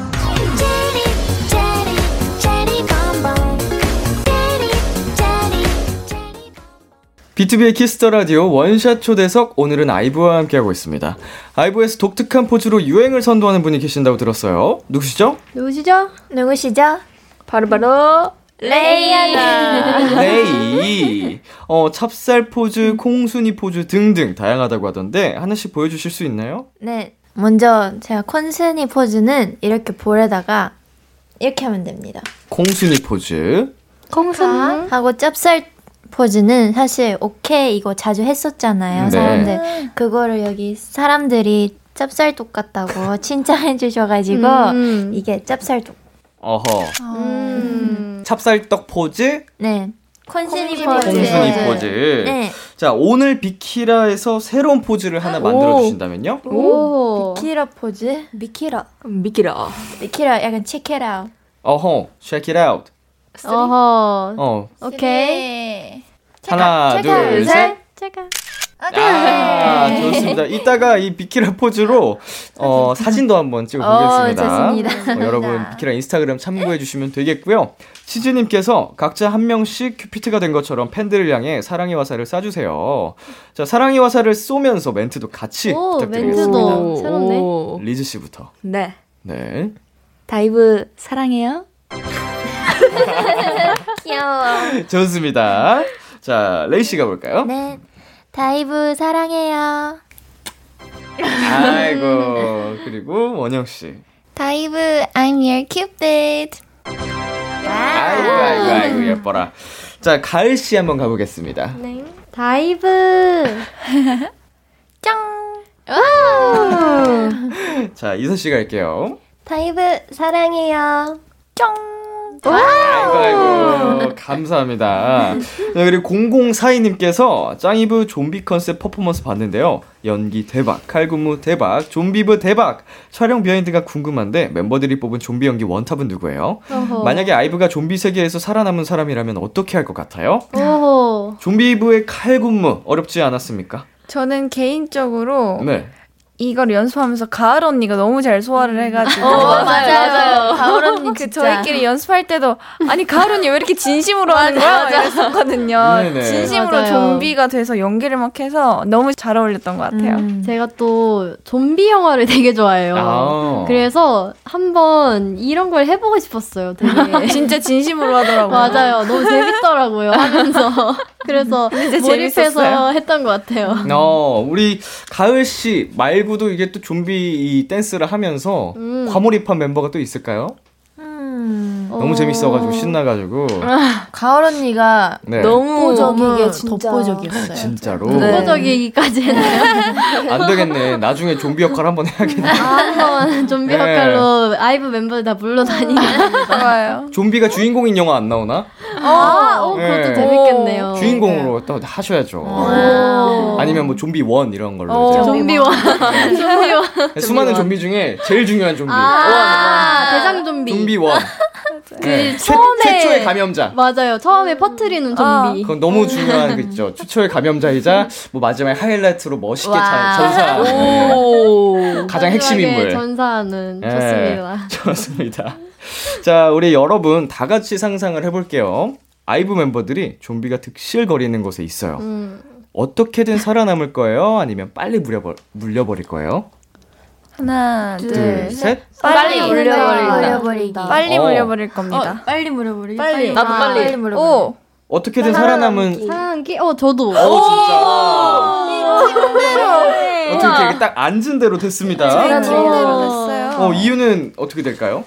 B2B의 키스터 라디오 원샷 초대석 오늘은 IVE와 함께하고 있습니다. IVE에서 독특한 포즈로 유행을 선도하는 분이 계신다고 들었어요. 누구시죠? 누구시죠? 누구시죠? 바로바로 레이아나. 레이. 어, 찹쌀 포즈, 콩순이 포즈 등등 다양하다고 하던데 하나씩 보여 주실 수 있나요? 네. 먼저 제가 콩순이 포즈는 이렇게 볼에다가 이렇게 하면 됩니다. 콩순이 포즈. 콩순 하고 찹쌀 포즈는 사실 오케이 이거 자주 했었잖아요. 네. 사람들 그거를 여기 사람들이 찹쌀떡 같다고 칭찬해 주셔가지고 음. 이게 찹쌀떡. 어허. 음. 찹쌀떡 포즈, 네. 콩순이 콩순이 포즈. 콩순이 네. 포즈. 네. 자, 오늘 비키라에서 새로운 포즈를 하나 만들어 주신다면요? 오. 비키라 포즈. 비키라. 비키라. 비키라 약간 check it out. 어허, check it out. 어허. 어, 오케이. 하나, 둘, 셋. 제가. 아, 좋습니다. 이따가 이 비키라 포즈로 어, 사진도 한번 찍어 보겠습니다. 어, 좋습니다. 어, 여러분 비키라 인스타그램 참고해 주시면 되겠고요. 치즈 님께서 각자 한 명씩 큐피트가 된 것처럼 팬들을 향해 사랑의 화살을 쏴 주세요. 자, 사랑의 화살을 쏘면서 멘트도 같이 오, 부탁드리겠습니다. 멘트도. 새롭네. 오. 리즈 씨부터. 네. 네. 다이브 사랑해요. 귀여워. 좋습니다. 자, 레이 씨가 볼까요? 네. 다이브 사랑해요. 아이고. 그리고 원영 씨. DIVE, I'm your cupid. 아이고, 아이고, 아이고, 예뻐라. 자, 가을 씨 한번 가보겠습니다. 네. DIVE. 짱! 자, 이서 씨 갈게요. DIVE 사랑해요. 아이고, 아이고, 감사합니다. 네, 그리고 0042님께서 짱이브 좀비 컨셉 퍼포먼스 봤는데요. 연기 대박, 칼군무 대박, 좀비브 대박. 촬영 behind가 궁금한데 멤버들이 뽑은 좀비 연기 one top은 누구예요? 어허. 만약에 IVE가 좀비 세계에서 살아남은 사람이라면 어떻게 할 것 같아요? 오호. 좀비부의 칼군무 어렵지 않았습니까? 저는 개인적으로 네. 이걸 연습하면서 가을 언니가 너무 잘 소화를 해가지고 어, 맞아요, 맞아요. 가을 언니 그 진짜. 저희끼리 연습할 때도 아니 가을 언니 왜 이렇게 진심으로 하는 거야? 이랬었거든요. 네네. 진심으로 맞아요. 좀비가 돼서 연기를 막 해서 너무 잘 어울렸던 것 같아요. 음. 제가 또 좀비 영화를 되게 좋아해요. 아. 그래서 한번 이런 걸 해보고 싶었어요. 되게. 진짜 진심으로 하더라고요. 맞아요. 너무 재밌더라고요. 하면서. 그래서 몰입해서 재밌었어요. 했던 것 같아요. 어, 우리 가을 씨 말 고도 이게 또 좀비 이 댄스를 하면서 음. 과몰입한 멤버가 또 있을까요? 음. 너무 재밌어가지고 신나가지고 가을 언니가 네. 너무 독보적이게 너무 진짜. 독보적이었어요. 진짜로 네. 독보적이기까지 했나요? 안 되겠네. 나중에 좀비 역할 한번 해야겠네. 한번 좀비 네. 역할로 아이브 멤버들 다. 좋아요. 좀비가 주인공인 영화 안 나오나? 아, 어, 그것도 네. 재밌겠네요. 주인공으로 또 하셔야죠. 오. 아니면 뭐 좀비 one 이런 걸로. 어, 이제. 좀비 원. 좀비 원. 수많은 좀비 중에 제일 중요한 좀비. 아, 대장 좀비. 좀비 원. 네. 최, 처음에- 최 초의 감염자. 맞아요. 처음에 퍼트리는 좀비. 그건 너무 중요한 그 있죠. 최초의 감염자이자 뭐 마지막에 하이라이트로 멋있게 잘 와. 전사. 네. 오. 가장 핵심 인물. 전사하는 네. 좋습니다. 좋습니다. 자, 우리 여러분 다 같이 상상을 해 볼게요. 아이브 멤버들이 좀비가 득실거리는 곳에 있어요. 음. 어떻게든 살아남을 거예요? 아니면 빨리 물려버, 물려버릴 거예요? 하나, 둘, 둘, 셋. 빨리 물려버린다. 물려버리기. 빨리 어. 물려버릴 겁니다. 빨리 물려버리기. 빨리. 나도 아, 빨리. 빨리 물려버리기. 오, 어떻게든 살아남은. 사랑기? 어, 저도. 어, 진짜. 어떻게 이렇게 딱 앉은 대로 됐습니다. 어. 팀대로 됐어요. 어, 이유는 어떻게 될까요?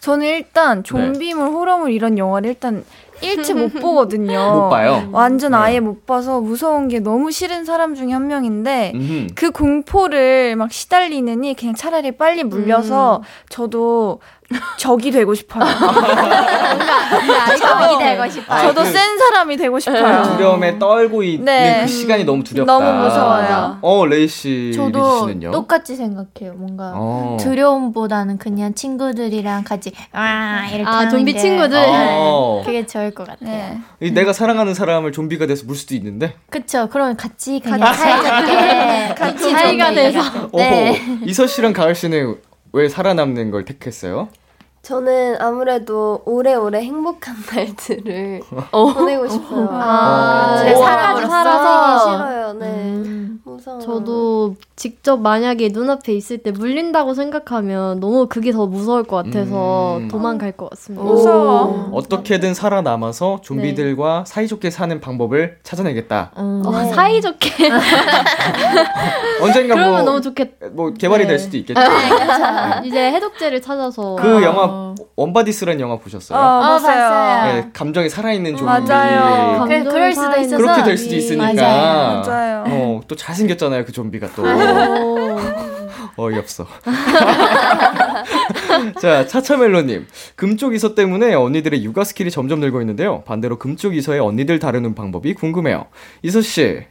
저는 일단 좀비물, 호러물 이런 영화를 일단 일체 못 보거든요. 못 봐요. 완전 네. 아예 못 봐서 무서운 게 너무 싫은 사람 중에 한 명인데 음흠. 그 공포를 막 시달리느니 그냥 차라리 빨리 물려서 저도 적이 되고 싶어요. 적이 되고 싶어. 아, 저도 그센 사람이 되고 싶어요. 두려움에 떨고 있는 네. 그 시간이 너무 두렵다. 너무 무서워요. 어, 레이 씨, 저도 씨는요? 똑같이 생각해요. 뭔가 어. 두려움보다는 그냥 친구들이랑 같이 와 이렇게 아, 하는 좀비 게 친구들. 어. 그게 좋을 것 같아요. 네. 이 내가 사랑하는 사람을 좀비가 돼서 물 수도 있는데. 그쵸. 그럼 같이 그냥 같이 사이좋게 같이 사이가 좀비 돼서. 네. 이서 씨랑 가을 씨는 왜 살아남는 걸 택했어요? 저는 아무래도 오래오래 행복한 날들을 보내고 싶어요. 아, 제 오. 사람으로 살아서. 살기 싫어요. 네. 음. 무서워. 저도 직접 만약에 눈앞에 있을 때 물린다고 생각하면 너무 그게 더 무서울 것 같아서 음. 도망갈 것 같습니다. 무서워. 어떻게는 살아남아서 좀비들과 사이좋게 사는 방법을 찾아내겠다. 음. 어, 사이좋게. 언젠가 그러면 뭐, 너무 좋겠. 뭐 개발이 네. 될 수도 있겠죠. 이제 해독제를 찾아서. 그 영화 Warm Bodies라는 영화 보셨어요? 어, 어, 봤어요. 봤어요. 네, 감정이 살아있는 좀비. 맞아요. 그, 그럴 수도 있어서 그렇게 될 수도 있으니까. 맞아요. 맞아요. 어, 또 잘생겼잖아요, 그 좀비가 또. 오. 어이없어. 자, 차차멜로님. 금쪽 이서 때문에 언니들의 육아 skill이 점점 늘고 있는데요. 반대로 금쪽 이서의 언니들 다루는 방법이 궁금해요. 이서씨.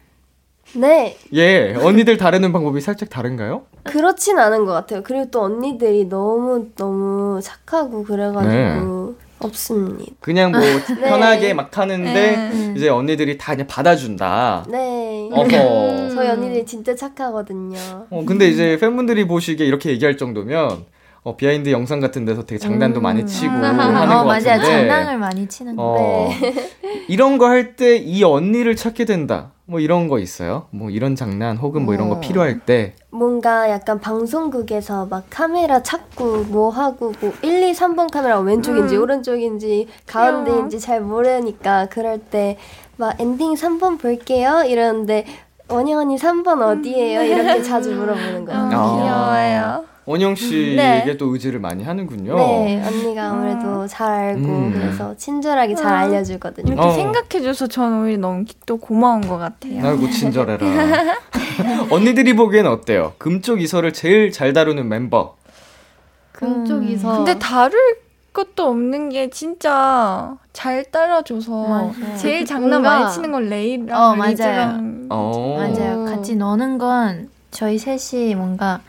네, 예, 언니들 다루는 방법이 살짝 다른가요? 그렇진 않은 것 같아요. 그리고 또 언니들이 너무 너무 착하고 그래가지고 없습니다. 그냥 뭐 편하게 막 하는데 네. 이제 언니들이 다 그냥 받아준다. 네. 어허. 저희 언니들이 진짜 착하거든요. 어, 근데 이제 팬분들이 보시기에 이렇게 얘기할 정도면 어, behind 영상 같은 데서 되게 장난도 많이 치고 하는 어, 것 맞아요. 같은데 장난을 많이 치는 거. 어, 이런 거 할 때 이 언니를 찾게 된다. 뭐 이런 거 있어요? 뭐 이런 장난 혹은 뭐 이런 거 어. 필요할 때 뭔가 약간 방송국에서 막 카메라 찾고 뭐 하고 뭐 1, 2, 3번 카메라 왼쪽인지 오른쪽인지 가운데인지 잘 모르니까 그럴 때 막 엔딩 3번 볼게요 이러는데 원영 언니 3번 어디예요? 이렇게 자주 물어보는 거예요. 아. 귀여워요. 원영 씨에게 네. 또 의지를 많이 하는군요. 네, 언니가 아무래도 잘 알고 음. 그래서 친절하게 잘 알려주거든요. 이렇게 어. 생각해줘서 저는 오히려 너무 또 고마운 것 같아요. 아이고 친절해라. 언니들이 보기엔 어때요? 금쪽 이서를 제일 잘 다루는 멤버. 금쪽 이서. 근데 다룰 것도 없는 게 진짜 잘 따라줘서 맞아요. 제일 장난 뭔가- 많이 치는 건 레이랑 어, 맞아요. 리즈랑 어. 맞아요. 같이 노는 건 저희 셋이 뭔가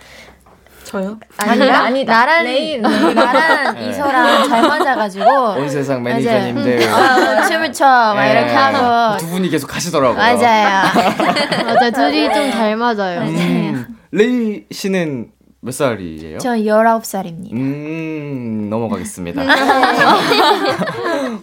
저요? 아니라 아니다. 나랑 레이, 나랑 네. 이서랑 잘 맞아가지고 온 세상 매니저님들 어, 춤을 춰막 네. 이렇게 하고 두 분이 계속 가시더라고요. 맞아요. 맞아 둘이 좀 잘 맞아요. 음, 레이 씨는 몇 살이에요? 저 19살입니다. 음, 넘어가겠습니다.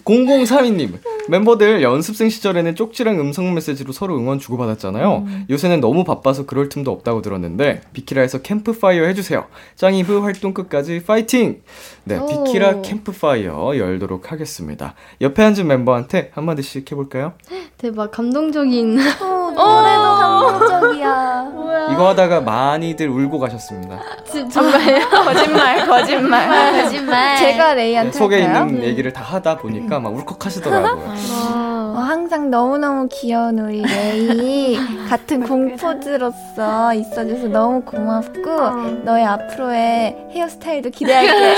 0032님, 멤버들 연습생 시절에는 쪽지랑 음성 메시지로 서로 응원 주고받았잖아요. 요새는 너무 바빠서 그럴 틈도 없다고 들었는데, 비키라에서 캠프파이어 해주세요. 짱이브 활동 끝까지 파이팅! 네, 오. 비키라 캠프파이어 열도록 하겠습니다. 옆에 앉은 멤버한테 한마디씩 해볼까요? 대박 감동적인 노래도 감동적이야. 이거 하다가 많이들 울고 가셨습니다. 진- 정말요? 거짓말, 거짓말. 거짓말. 제가 네, 레이한테 속에 할까요? 있는 얘기를 다 하다 보니까 막 울컥하시더라고요. 어, 와. 항상 너무너무 귀여운 우리 레이 같은 공포즈로서 있어줘서 너무 고맙고 너의 앞으로의 헤어스타일도 기대할게.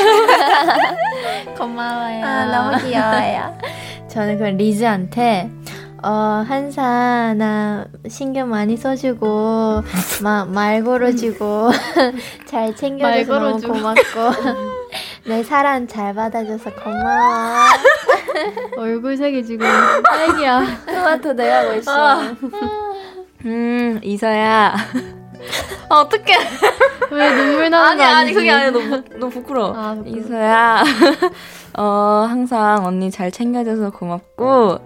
고마워요. 아, 너무 귀여워요. 저는 그 리즈한테 어, 항상 나 신경 많이 써주고 마, 말 걸어주고 잘말 챙겨줘서 너무 걸어주고. 고맙고 내 사랑 잘 받아줘서 고마워. 얼굴 색이 지금 딸기야. 토마토 내가고 있어. 음, 이서야. 아, 어떡해. 왜 눈물 나는 아니, 거 아니, 아니지? 그게 아니라 너무, 너무 부끄러워. 아, 부끄러워. 이서야. 어, 항상 언니 잘 챙겨줘서 고맙고,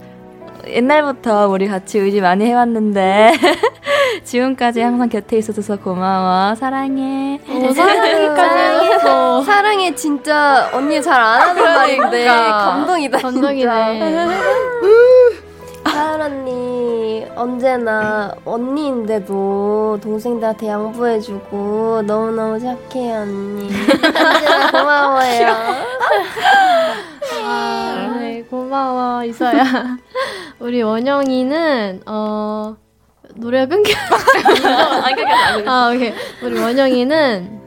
옛날부터 우리 같이 의지 많이 해왔는데, 지금까지 항상 곁에 있어줘서 고마워. 사랑해. 오, 사랑해까지 했어. 사랑해 진짜 언니 잘 안 하는 말인데 감동이다. 감동이네. 사연 언니 언제나 언니인데도 동생들한테 양보해주고 너무너무 착해 언니. 언제나 고마워요. 아, 네, 고마워, 이서야. 우리 원영이는, 어, 노래가 끊겨. 아, 오케이. 우리 원영이는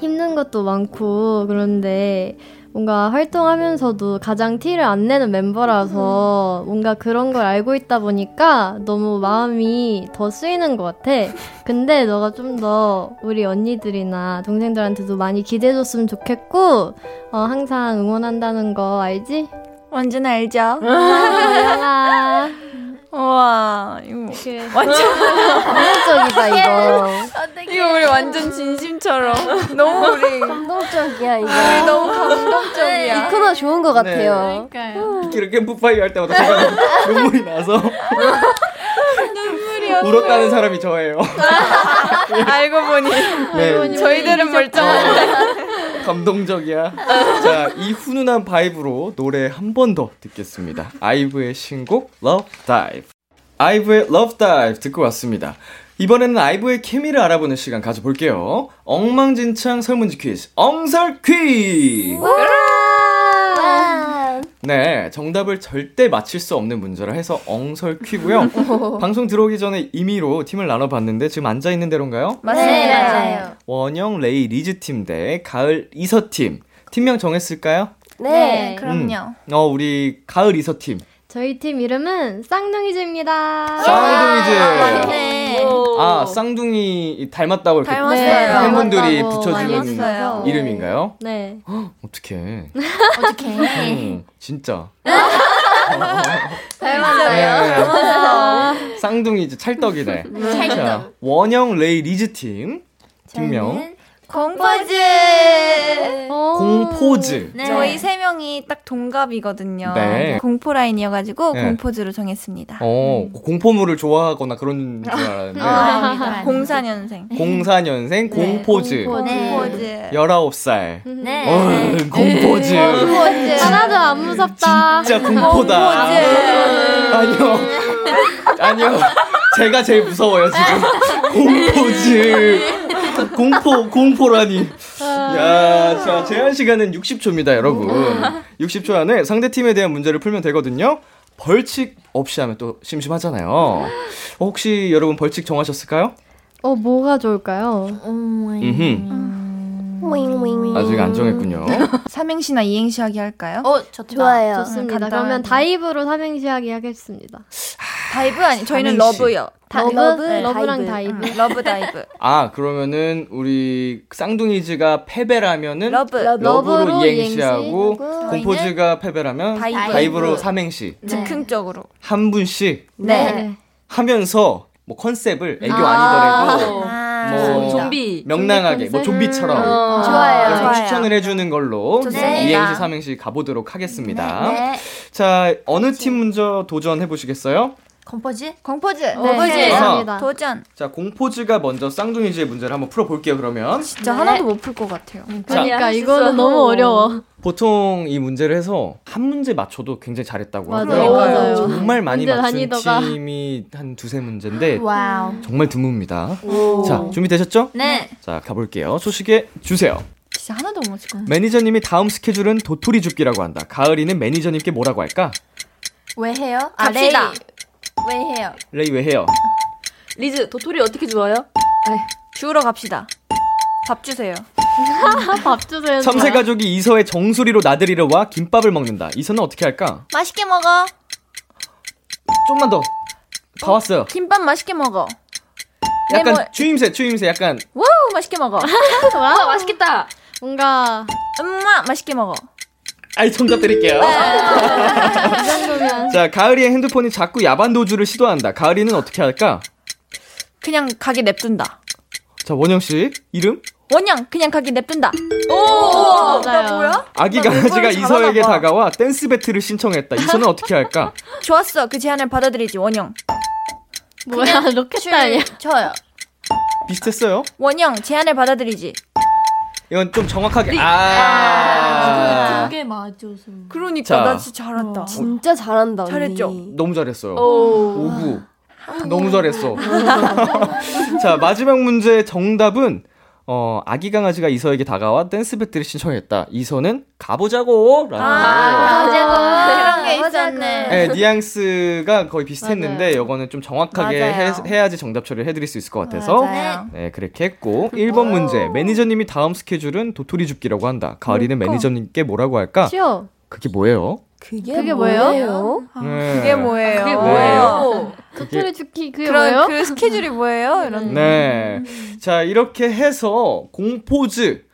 힘든 것도 많고, 그런데 뭔가 활동하면서도 가장 티를 안 내는 멤버라서 뭔가 그런 걸 알고 있다 보니까 너무 마음이 더 쓰이는 것 같아. 근데 너가 좀 더 우리 언니들이나 동생들한테도 많이 기대해줬으면 좋겠고, 어, 항상 응원한다는 거 알지? 완전 알죠? 원영아. 우와, 이거 이렇게 완전 감동적이다 이거. 이거 우리 완전 진심처럼 너무 우리 감동적이야 이거. 우리 너무 감동적이야. 이 코너 좋은 것 같아요. 비키라 캠프파이어 할 때마다 제가 눈물이 나서 울었다는 사람이 저예요. 알고 보니 네, 저희들은 멀쩡한데. 감동적이야. 자, 이 훈훈한 바이브로 노래 한 번 더 듣겠습니다. 아이브의 신곡 Love Dive. 아이브의 Love Dive 듣고 왔습니다. 이번에는 아이브의 케미를 알아보는 시간 가져볼게요. 엉망진창 설문지 퀴즈, 엉설 퀴즈! 네, 정답을 절대 맞힐 수 없는 문제라 해서 엉설 퀴고요. 방송 들어오기 전에 임의로 팀을 나눠봤는데 지금 앉아 있는 대로인가요? 네, 맞아요. 원영, 레이, 리즈 팀 대 가을, 이서 팀. 팀명 정했을까요? 네. 그럼요. 음. 어, 우리 가을 이서 팀. 저희 팀 이름은 쌍둥이즈입니다. 쌍둥이즈. 네. 아, 쌍둥이 닮았다고 이렇게 닮았어요. 팬분들이 붙여주는 했어요. 이름인가요? 네. 어떡해. 어떻게? 음, 진짜. 닮았나요? 네. 쌍둥이즈 찰떡이네. 자, 원영, 레이, 리즈 팀. 팀명. 공포즈. 어. 공포즈. 네. 저희 세 명이 딱 동갑이거든요. 네. 공포 라인이어가지고 네. 공포즈로 정했습니다. 어, 공포물을 좋아하거나 그런 줄 알았는데. 아, 04년생. 04년생 공포즈. 공포즈. 네. 공포즈. 19살. 네. 어, 공포즈. 하나도 안 무섭다. 진짜 공포다. 아니요. 아니요. 제가 제일 무서워요, 지금. 공포즈. 공포, 공포라니. 야, 자, 제한 시간은 60초입니다, 여러분. 60초 안에 상대 팀에 대한 문제를 풀면 되거든요. 벌칙 없이 하면 또 심심하잖아요. 어, 혹시 여러분 벌칙 정하셨을까요? 어, 뭐가 좋을까요? 윙윙. 아직 안 정했군요. 삼행시나 이행시 하기 할까요? 어, 좋다. 좋아요. 좋습니다. 간단하게. 그러면 다이브로 삼행시 하기 하겠습니다. Dive 아니 저희는 삼행시. Love요. 다- Love? Love, Love랑 Dive. Dive. 음, Love Dive. 아, 그러면은 우리 쌍둥이즈가 패배라면은 Love. Love로 Love로 이행시하고 공포즈가 패배라면 Dive. Dive로 삼행시 즉흥적으로. 한 분씩 네. 하면서 뭐 컨셉을 애교 아. 아~ 니더라도 아. 뭐 좀비. 명랑하게 뭐 좀비처럼 어. 좋아요. 그렇게 좋아요. 추천을 해주는 걸로 좋습니다. 이행시 삼행시 가보도록 하겠습니다. 네. 자 어느 팀 먼저 도전해 보시겠어요? 컴포즈? 공포즈. 네, 공포즈. 알겠습니다. 도전. 자 공포즈가 먼저 쌍둥이즈의 문제를 한번 풀어 볼게요. 그러면 진짜 하나도 못 풀 것 같아요. 그러니까 할수 이거는. 너무 어려워. 보통 이 문제를 해서 한 문제 맞춰도 굉장히 잘했다고 맞아요. 하고요. 맞아요. 정말 많이 맞춘 난이도가. 팀이 한 두세 문제인데 wow. 정말 드뭅니다. 자 준비되셨죠? 네. 자 가볼게요. 소식에 주세요. 진짜 하나도 못것 같아요. 매니저님이 다음 스케줄은 도토리 줍기라고 한다. 가을이는 매니저님께 뭐라고 할까? 왜 해요? 갑시다. 레이. 왜 해요? 레이 왜 해요? 리즈 도토리 어떻게 주워요? 주우러 갑시다. 밥 주세요. 밥 주세요. 섬세 가족이 이서의 정수리로 나들이러 와 김밥을 먹는다. 이서는 어떻게 할까? 맛있게 먹어. 좀만 더. 다 왔어요. 김밥 맛있게 먹어. 약간 뭐- 추임새, 추임새 약간 Wow 맛있게 먹어. 와 맛있겠다. 뭔가 엄마 맛있게 먹어. 아이 정답 드릴게요. 이 정도면 자, 가을이의 핸드폰이 자꾸 야반 도주를 시도한다. 가을이는 어떻게 할까? 그냥 가게 냅둔다. 자, 원영 씨 이름? 원영 그냥 가게 냅둔다. 오 맞아요. 아기 나 강아지가 이서에게. 다가와 댄스 battle을 신청했다. 이서는 어떻게 할까? 좋았어. 그 제안을 받아들이지 원영. 뭐야 로켓 아니야? 쳐요. 비슷했어요. 원영 제안을 받아들이지. 이건 좀 정확하게 아. 그게 맞아서. 그러니까 자. 나 진짜 잘한다. 진짜 잘한다 언니. 잘했죠? 너무 잘했어요. 오. 오구. 너무 잘했어. 자, 마지막 문제 정답은 어, 아기 강아지가 이서에게 다가와 댄스 배틀을 신청했다. 이서는 가보자고! 라는 아, 그런 게 있었네. 네, 뉘앙스가 거의 비슷했는데 맞아요. 이거는 좀 정확하게. 해, 야지 정답 처리를 해드릴 수 있을 것 같아서 맞아요. 네 그렇게 했고 1번 문제 매니저님이 다음 스케줄은 도토리 줍기라고 한다 가을이는 매니저님께 뭐라고 할까? 쉬워. 그게 뭐예요? 그게, 그게 뭐예요? 뭐예요? 네. 그게 뭐예요? 그게 뭐예요? 도토리 죽기 그게 그런 뭐예요? 그 스케줄이 뭐예요? 이런. 네. 자, 이렇게 해서 공포즈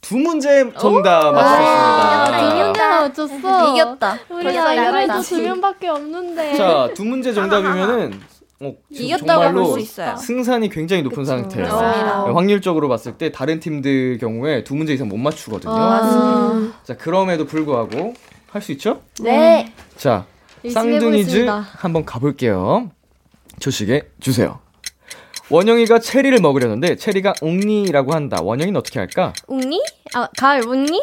두 문제 정답 아, 문제나 맞췄어. 이겼다. 우리 아이도 이겼다. 두 명밖에 없는데. 자, 두 문제 정답이면은 어, 이겼다고 정말로 볼수 있어요. 승산이 굉장히 높은 상태예요. 맞습니다. 네, 확률적으로 봤을 때 다른 팀들 경우에 두 문제 이상 못 맞추거든요. 아, 자, 그럼에도 불구하고 할 수 있죠? 네. 자, 열심히 쌍둥이즈. 한번 가볼게요. 조식에 주세요. 원영이가 체리를 먹으려는데 체리가 옹니라고 한다. 원영이는 어떻게 할까? 웅니? 아 가을 웅니?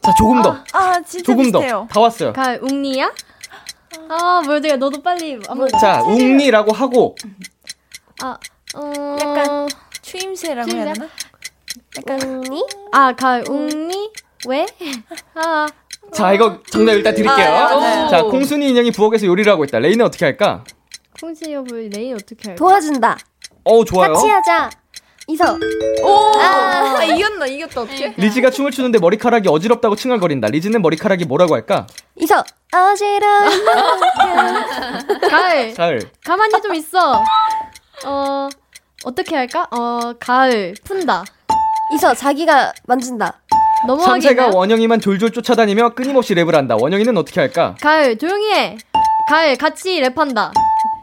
자, 조금 더. 아 진짜 조금 비슷해요. 더. 다 왔어요. 가을 웅니야? 아 뭐야 너도 빨리 한번 자, 웅니라고 하고 아 어... 약간 추임새라고 해야 추임새? 되나? 웅니? 아 가을 웅니? 왜? 아 자, 이거 정답 일단 드릴게요. 아, 네. 자, 콩순이 인형이 부엌에서 요리를 하고 있다. 레이는 어떻게 할까? 홍시 여보 레인 어떻게 할까? 도와준다. 어, 좋아요. 같이 하자. 이서. 아, 이겼나 이겼다 어떻게? 리즈가 춤을 추는데 머리카락이 어지럽다고 칭얼거린다. 리즈는 머리카락이 뭐라고 할까? 이서. 어지러운 가을 가을. 가만히 좀 있어. 어 어떻게 할까? 어 가을 푼다. 이서 자기가 만진다. 참새가 원영이만 졸졸 쫓아다니며 끊임없이 랩을 한다. 원영이는 어떻게 할까? 가을 조용히 해. 가을 같이 랩한다.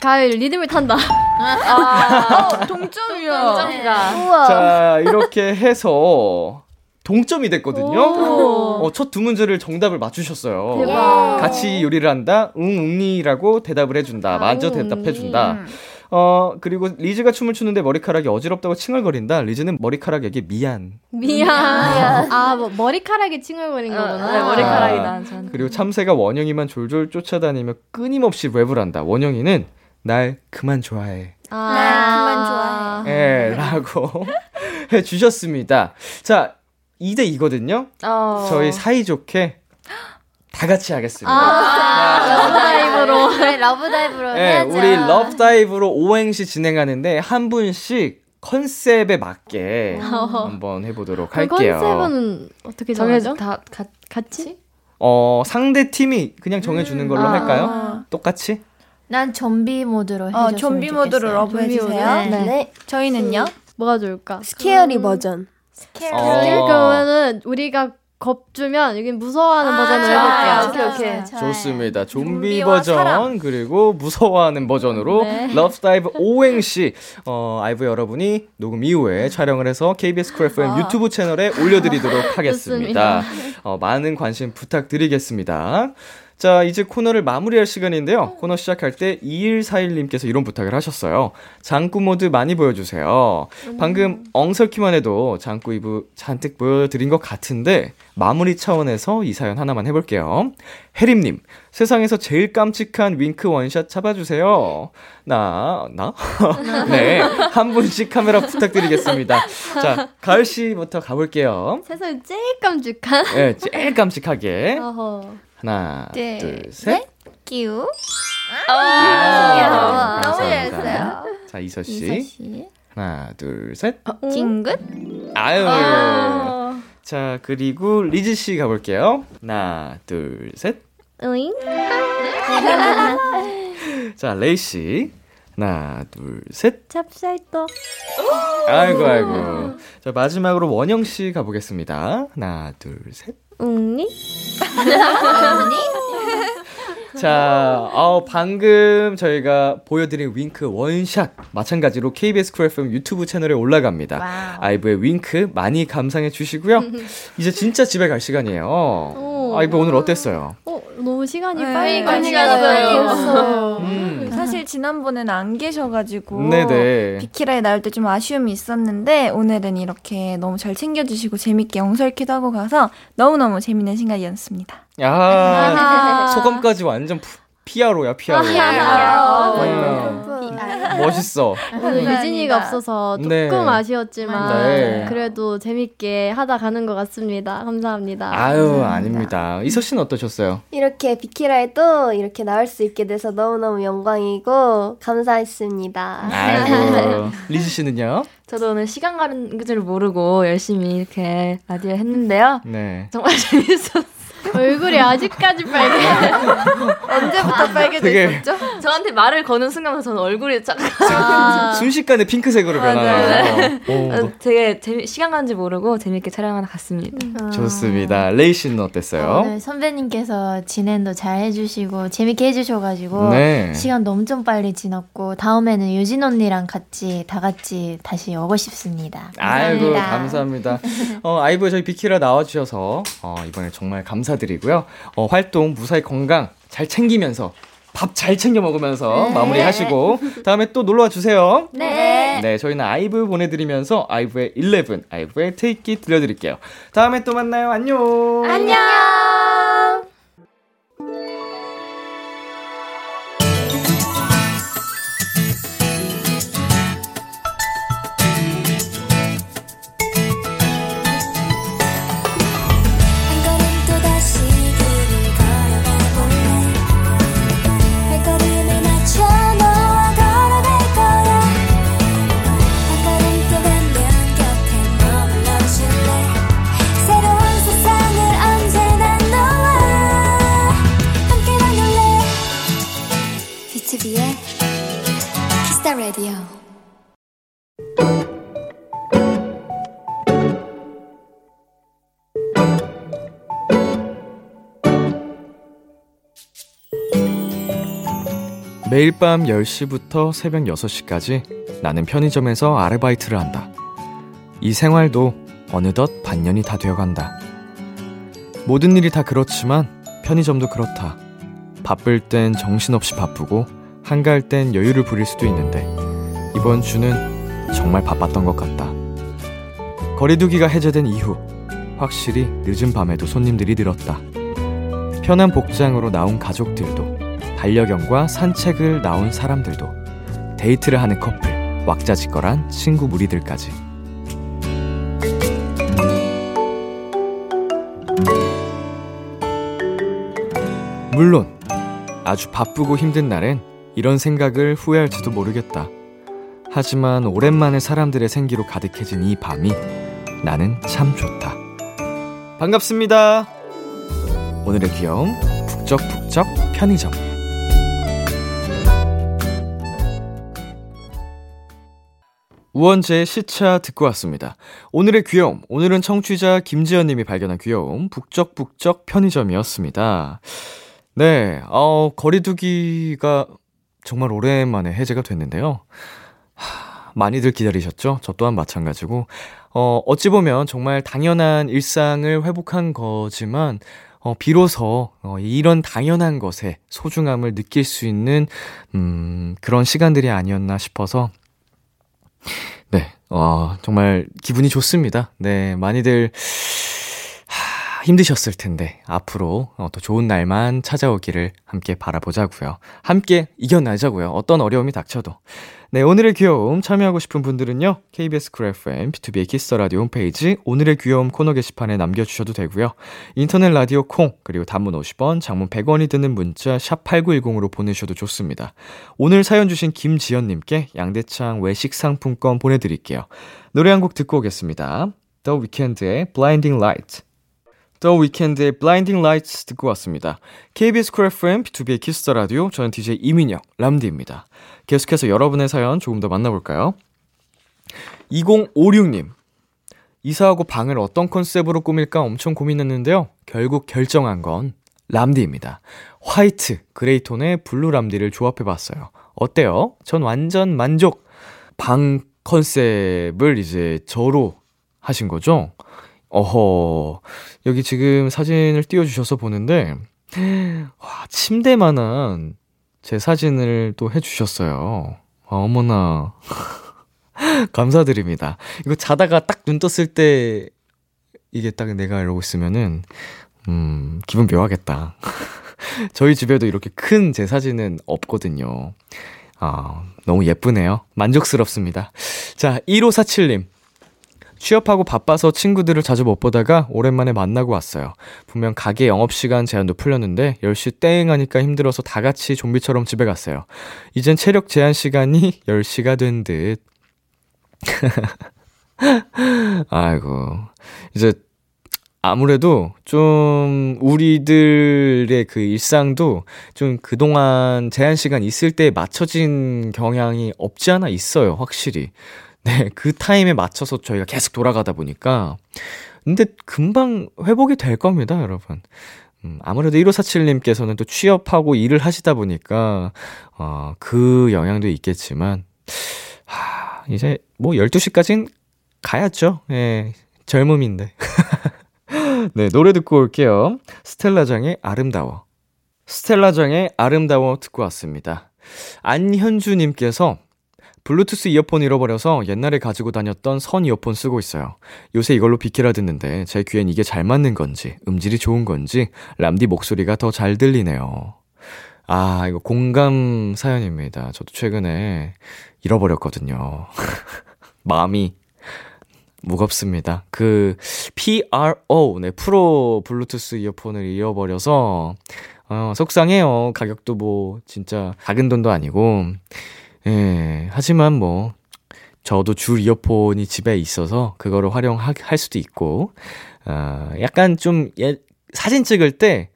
가을 리듬을 탄다. 어, 동점이야. 우와. 자, 이렇게 해서 동점이 됐거든요. 오. 어, 첫 두 문제를 정답을 맞추셨어요. 대박. 같이 요리를 한다. 응, 웅니라고 대답을 해준다. 아, 마저 응, 대답해준다. 음. 어, 그리고 리즈가 춤을 추는데 머리카락이 어지럽다고 칭얼거린다. 리즈는 머리카락에게 미안. 미안. 아, 뭐 머리카락이 칭얼거린 거구나. 네, 머리카락이 난 전. 아. 그리고 참새가 원영이만 졸졸 쫓아다니며 끊임없이 랩을 한다. 원영이는 날 그만 좋아해. 아, 난 그만 좋아해. 예, 라고 해 주셨습니다. 자, 2대 2거든요. 어. 저희 사이좋게 다 같이 하겠습니다. 아, 러브다이브로. 네, 러브다이브로 예, 해야죠. 우리 Love Dive로 오행시 진행하는데 한 분씩 컨셉에 맞게 한번 해보도록 할게요. 컨셉은 어떻게 정해져? 다 가, 같이? 어, 상대 팀이 그냥 정해주는 걸로 아. 할까요? 똑같이? 난 좀비 모드로 해줬으면 어, 좀비 모드로. 러브 해주세요. 모드? 네. 네. 저희는요? 뭐가 좋을까? Scary 버전. 어. 그러면은 우리가 겁주면 여긴 무서워하는 아, 버전으로 좋아요. 해볼게요. 오케이, 오케이. 좋습니다. 좀비 버전 사람. 그리고 무서워하는 버전으로 네. Love Dive 오행시 어, 아이브 여러분이 녹음 이후에 촬영을 해서 KBS 쿨 FM 유튜브 채널에 올려드리도록 하겠습니다. 어, 많은 관심 부탁드리겠습니다. 자, 이제 코너를 마무리할 시간인데요. 코너 시작할 때 2141님께서 이런 부탁을 하셨어요. 장꾸 모드 많이 보여주세요. 방금 엉설키만 해도 장꾸 이브 잔뜩 보여드린 것 같은데, 마무리 차원에서 이 사연 하나만 해볼게요. 혜림님, 세상에서 제일 깜찍한 윙크 one shot 잡아주세요. 나, 나? 네, 한 분씩 카메라 부탁드리겠습니다. 자, 가을씨부터 가볼게요. 세상에 제일 깜찍한. 네, 제일 깜찍하게. 어허. 하나, 네. 둘, 셋. 끼우. 아, 너무 감사합니다. 잘했어요. 자, 이서 씨. 이서 씨. 하나, 둘, 셋. 징긋. 아유. 아. 자, 그리고 리즈 씨 가볼게요. 하나, 둘, 셋. 으잉? 자, 레이 씨. 하나, 둘, 셋. 찹쌀떡. 아이고, 아이고. 자, 마지막으로 원영 씨 가보겠습니다. 하나, 둘, 셋. 웅니? 자, 어, 방금 저희가 보여드린 윙크 원샷 마찬가지로 KBS 쿨 FM 유튜브 채널에 올라갑니다. 아이브의 윙크 많이 감상해 주시고요. 이제 진짜 집에 갈 시간이에요. 아이브 오늘 어땠어요? 어, 너무 시간이 네, 빨리. 갔어요. 음. 사실 지난번에는 안 계셔가지고 네네. 비키라에 나올 때 좀 아쉬움이 있었는데 오늘은 이렇게 너무 잘 챙겨주시고 재밌게 엉설키도 하고 가서 너무너무 재밌는 시간이었습니다. 야 소감까지 완전 피아로야 피아로. 피아로. 음. 멋있어. 오늘 유진이가 없어서 조금 네. 아쉬웠지만 네. 그래도 재밌게 하다 가는 것 같습니다. 감사합니다. 아유 아닙니다. 이서 씨는 어떠셨어요? 이렇게 비키라에 또 이렇게 나올 수 있게 돼서 너무 너무 영광이고 감사했습니다. 아이고 리즈 씨는요? 저도 오늘 시간 가는 줄 모르고 열심히 이렇게 라디오 했는데요. 네. 정말 재밌었어요. 얼굴이 아직까지 빨개. 언제부터 되게 빨개졌죠? 저한테 말을 거는 순간 저는 얼굴이 쫙 아, 순식간에 핑크색으로 변하네요. 오, 어, 되게 재미, 시간 가는지 모르고 재밌게 촬영하러 갔습니다. 좋습니다. 레이 씨는 어땠어요? 오늘 선배님께서 진행도 잘 해주시고 재밌게 해주셔가지고 네. 시간도 엄청 빨리 지났고 다음에는 유진 언니랑 같이 다 같이 다시 오고 싶습니다. 아이고 감사합니다. 감사합니다. 어, 아이브 저희 비키라 나와주셔서 어, 이번에 정말 감사 드리고요. 어, 활동 무사히 건강 잘 챙기면서 밥 잘 챙겨 먹으면서 마무리하시고 다음에 또 놀러와 주세요. 네. 네, 저희는 아이브 보내드리면서 아이브의 11, 아이브의 Take It 들려드릴게요. 다음에 또 만나요. 안녕. 안녕. 매일 밤 10시부터 새벽 6시까지 나는 편의점에서 아르바이트를 한다. 이 생활도 어느덧 반년이 다 되어간다. 모든 일이 다 그렇지만 편의점도 그렇다. 바쁠 땐 정신없이 바쁘고 한가할 땐 여유를 부릴 수도 있는데 이번 주는 정말 바빴던 것 같다. 거리두기가 해제된 이후 확실히 늦은 밤에도 손님들이 늘었다. 편한 복장으로 나온 가족들도 반려견과 산책을 나온 사람들도 데이트를 하는 커플, 왁자지껄한 친구 무리들까지 물론 아주 바쁘고 힘든 날엔 이런 생각을 후회할지도 모르겠다. 하지만 오랜만에 사람들의 생기로 가득해진 이 밤이 나는 참 좋다. 반갑습니다. 오늘의 귀여움 북적북적 편의점 우원재의 시차 듣고 왔습니다. 오늘의 귀여움, 오늘은 청취자 김지연 님이 발견한 귀여움, 북적북적 편의점이었습니다. 네, 어, 거리두기가 정말 오랜만에 해제가 됐는데요. 하, 많이들 기다리셨죠? 저 또한 마찬가지고. 어, 어찌 보면 정말 당연한 일상을 회복한 거지만, 어, 비로소, 어, 이런 당연한 것에 소중함을 느낄 수 있는, 음, 그런 시간들이 아니었나 싶어서, 네, 어, 정말 기분이 좋습니다. 네, 많이들, 하, 힘드셨을 텐데, 앞으로 어, 더 좋은 날만 찾아오기를 함께 바라보자고요 함께 이겨내자고요. 어떤 어려움이 닥쳐도. 네, 오늘의 귀여움 참여하고 싶은 분들은요. KBS 쿨 FM, 비투비의 키스 더 라디오 홈페이지 오늘의 귀여움 코너 게시판에 남겨 주셔도 되고요. 인터넷 라디오 콩, 그리고 단문 50원, 장문 100원이 드는 문자 샵 8910으로 보내셔도 좋습니다. 오늘 사연 주신 김지연 님께 양대창 외식 상품권 보내 드릴게요. 노래 한 곡 듣고 오겠습니다. The Weeknd의 Blinding Light. The Weeknd의 Blinding Lights 듣고 왔습니다. KBS 쿨 FM, 비투비의 키스 더 라디오, 저는 DJ 이민혁, 람디입니다. 계속해서 여러분의 사연 조금 더 만나볼까요? 2056님. 이사하고 방을 어떤 컨셉으로 꾸밀까 엄청 고민했는데요. 결국 결정한 건 람디입니다. 화이트, 그레이 톤의 블루 람디를 조합해봤어요. 어때요? 전 완전 만족. 방 컨셉을 이제 저로 하신 거죠? 어허, 여기 지금 사진을 띄워주셔서 보는데, 와, 침대만한 제 사진을 또 해주셨어요. 아, 어머나. 감사드립니다. 이거 자다가 딱 눈 떴을 때, 이게 딱 내가 이러고 있으면은, 음, 기분 묘하겠다. 저희 집에도 이렇게 큰 제 사진은 없거든요. 아, 너무 예쁘네요. 만족스럽습니다. 자, 1547님. 취업하고 바빠서 친구들을 자주 못 보다가 오랜만에 만나고 왔어요. 분명 가게 영업시간 제한도 풀렸는데 10시 땡 하니까 힘들어서 다 같이 좀비처럼 집에 갔어요. 이젠 체력 제한 시간이 10시가 된 듯. 아이고. 이제 아무래도 좀 우리들의 그 일상도 좀 그동안 제한 시간 있을 때 맞춰진 경향이 없지 않아 있어요, 확실히. 네, 그 타임에 맞춰서 저희가 계속 돌아가다 보니까. 근데 금방 회복이 될 겁니다, 여러분. 음, 아무래도 1547님께서는 또 취업하고 일을 하시다 보니까, 어, 그 영향도 있겠지만, 하, 이제 뭐 12시까진 가야죠. 예, 젊음인데. 네, 노래 듣고 올게요. 스텔라장의 아름다워. 스텔라장의 아름다워 듣고 왔습니다. 안현주님께서 블루투스 이어폰 잃어버려서 옛날에 가지고 다녔던 선 이어폰 쓰고 있어요. 요새 이걸로 비키라 듣는데 제 귀엔 이게 잘 맞는 건지, 음질이 좋은 건지, 람디 목소리가 더 잘 들리네요. 아, 이거 공감 사연입니다. 저도 최근에 잃어버렸거든요. 마음이 무겁습니다. 그 PRO, 네, 프로 블루투스 이어폰을 잃어버려서, 어, 속상해요. 가격도 뭐, 진짜 작은 돈도 아니고. 예, 하지만 뭐, 저도 줄 이어폰이 집에 있어서 그거를 활용할 수도 있고, 어, 약간 좀 예, 사진 찍을 때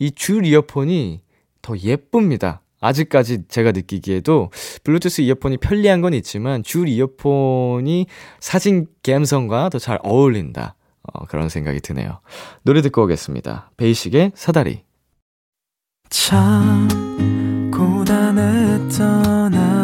이 줄 이어폰이 더 예쁩니다. 아직까지 제가 느끼기에도 블루투스 이어폰이 편리한 건 있지만 줄 이어폰이 사진 감성과 더 잘 어울린다. 어, 그런 생각이 드네요. 노래 듣고 오겠습니다. 베이식의 사다리. 참 고단했던 하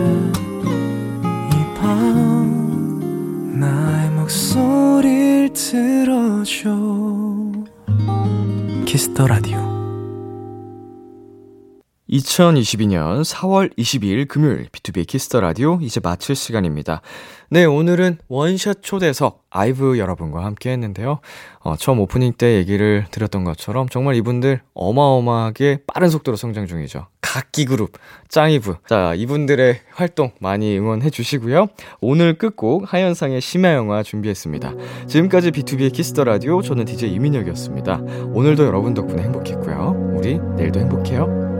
목소리를 들어줘 키스 더 라디오 2022년 4월 22일 금요일 비투비 키스 더 라디오 이제 마칠 시간입니다. 네, 오늘은 원샷 초대석 아이브 여러분과 함께 했는데요. 어, 처음 오프닝 때 얘기를 드렸던 것처럼 정말 이분들 어마어마하게 빠른 속도로 성장 중이죠. 각기 그룹 짱이브. 자, 이분들의 활동 많이 응원해 주시고요. 오늘 끝곡 하현상의 심야 영화 준비했습니다. 지금까지 비투비의 키스 더 라디오 저는 DJ 이민혁이었습니다. 오늘도 여러분 덕분에 행복했고요. 우리 내일도 행복해요.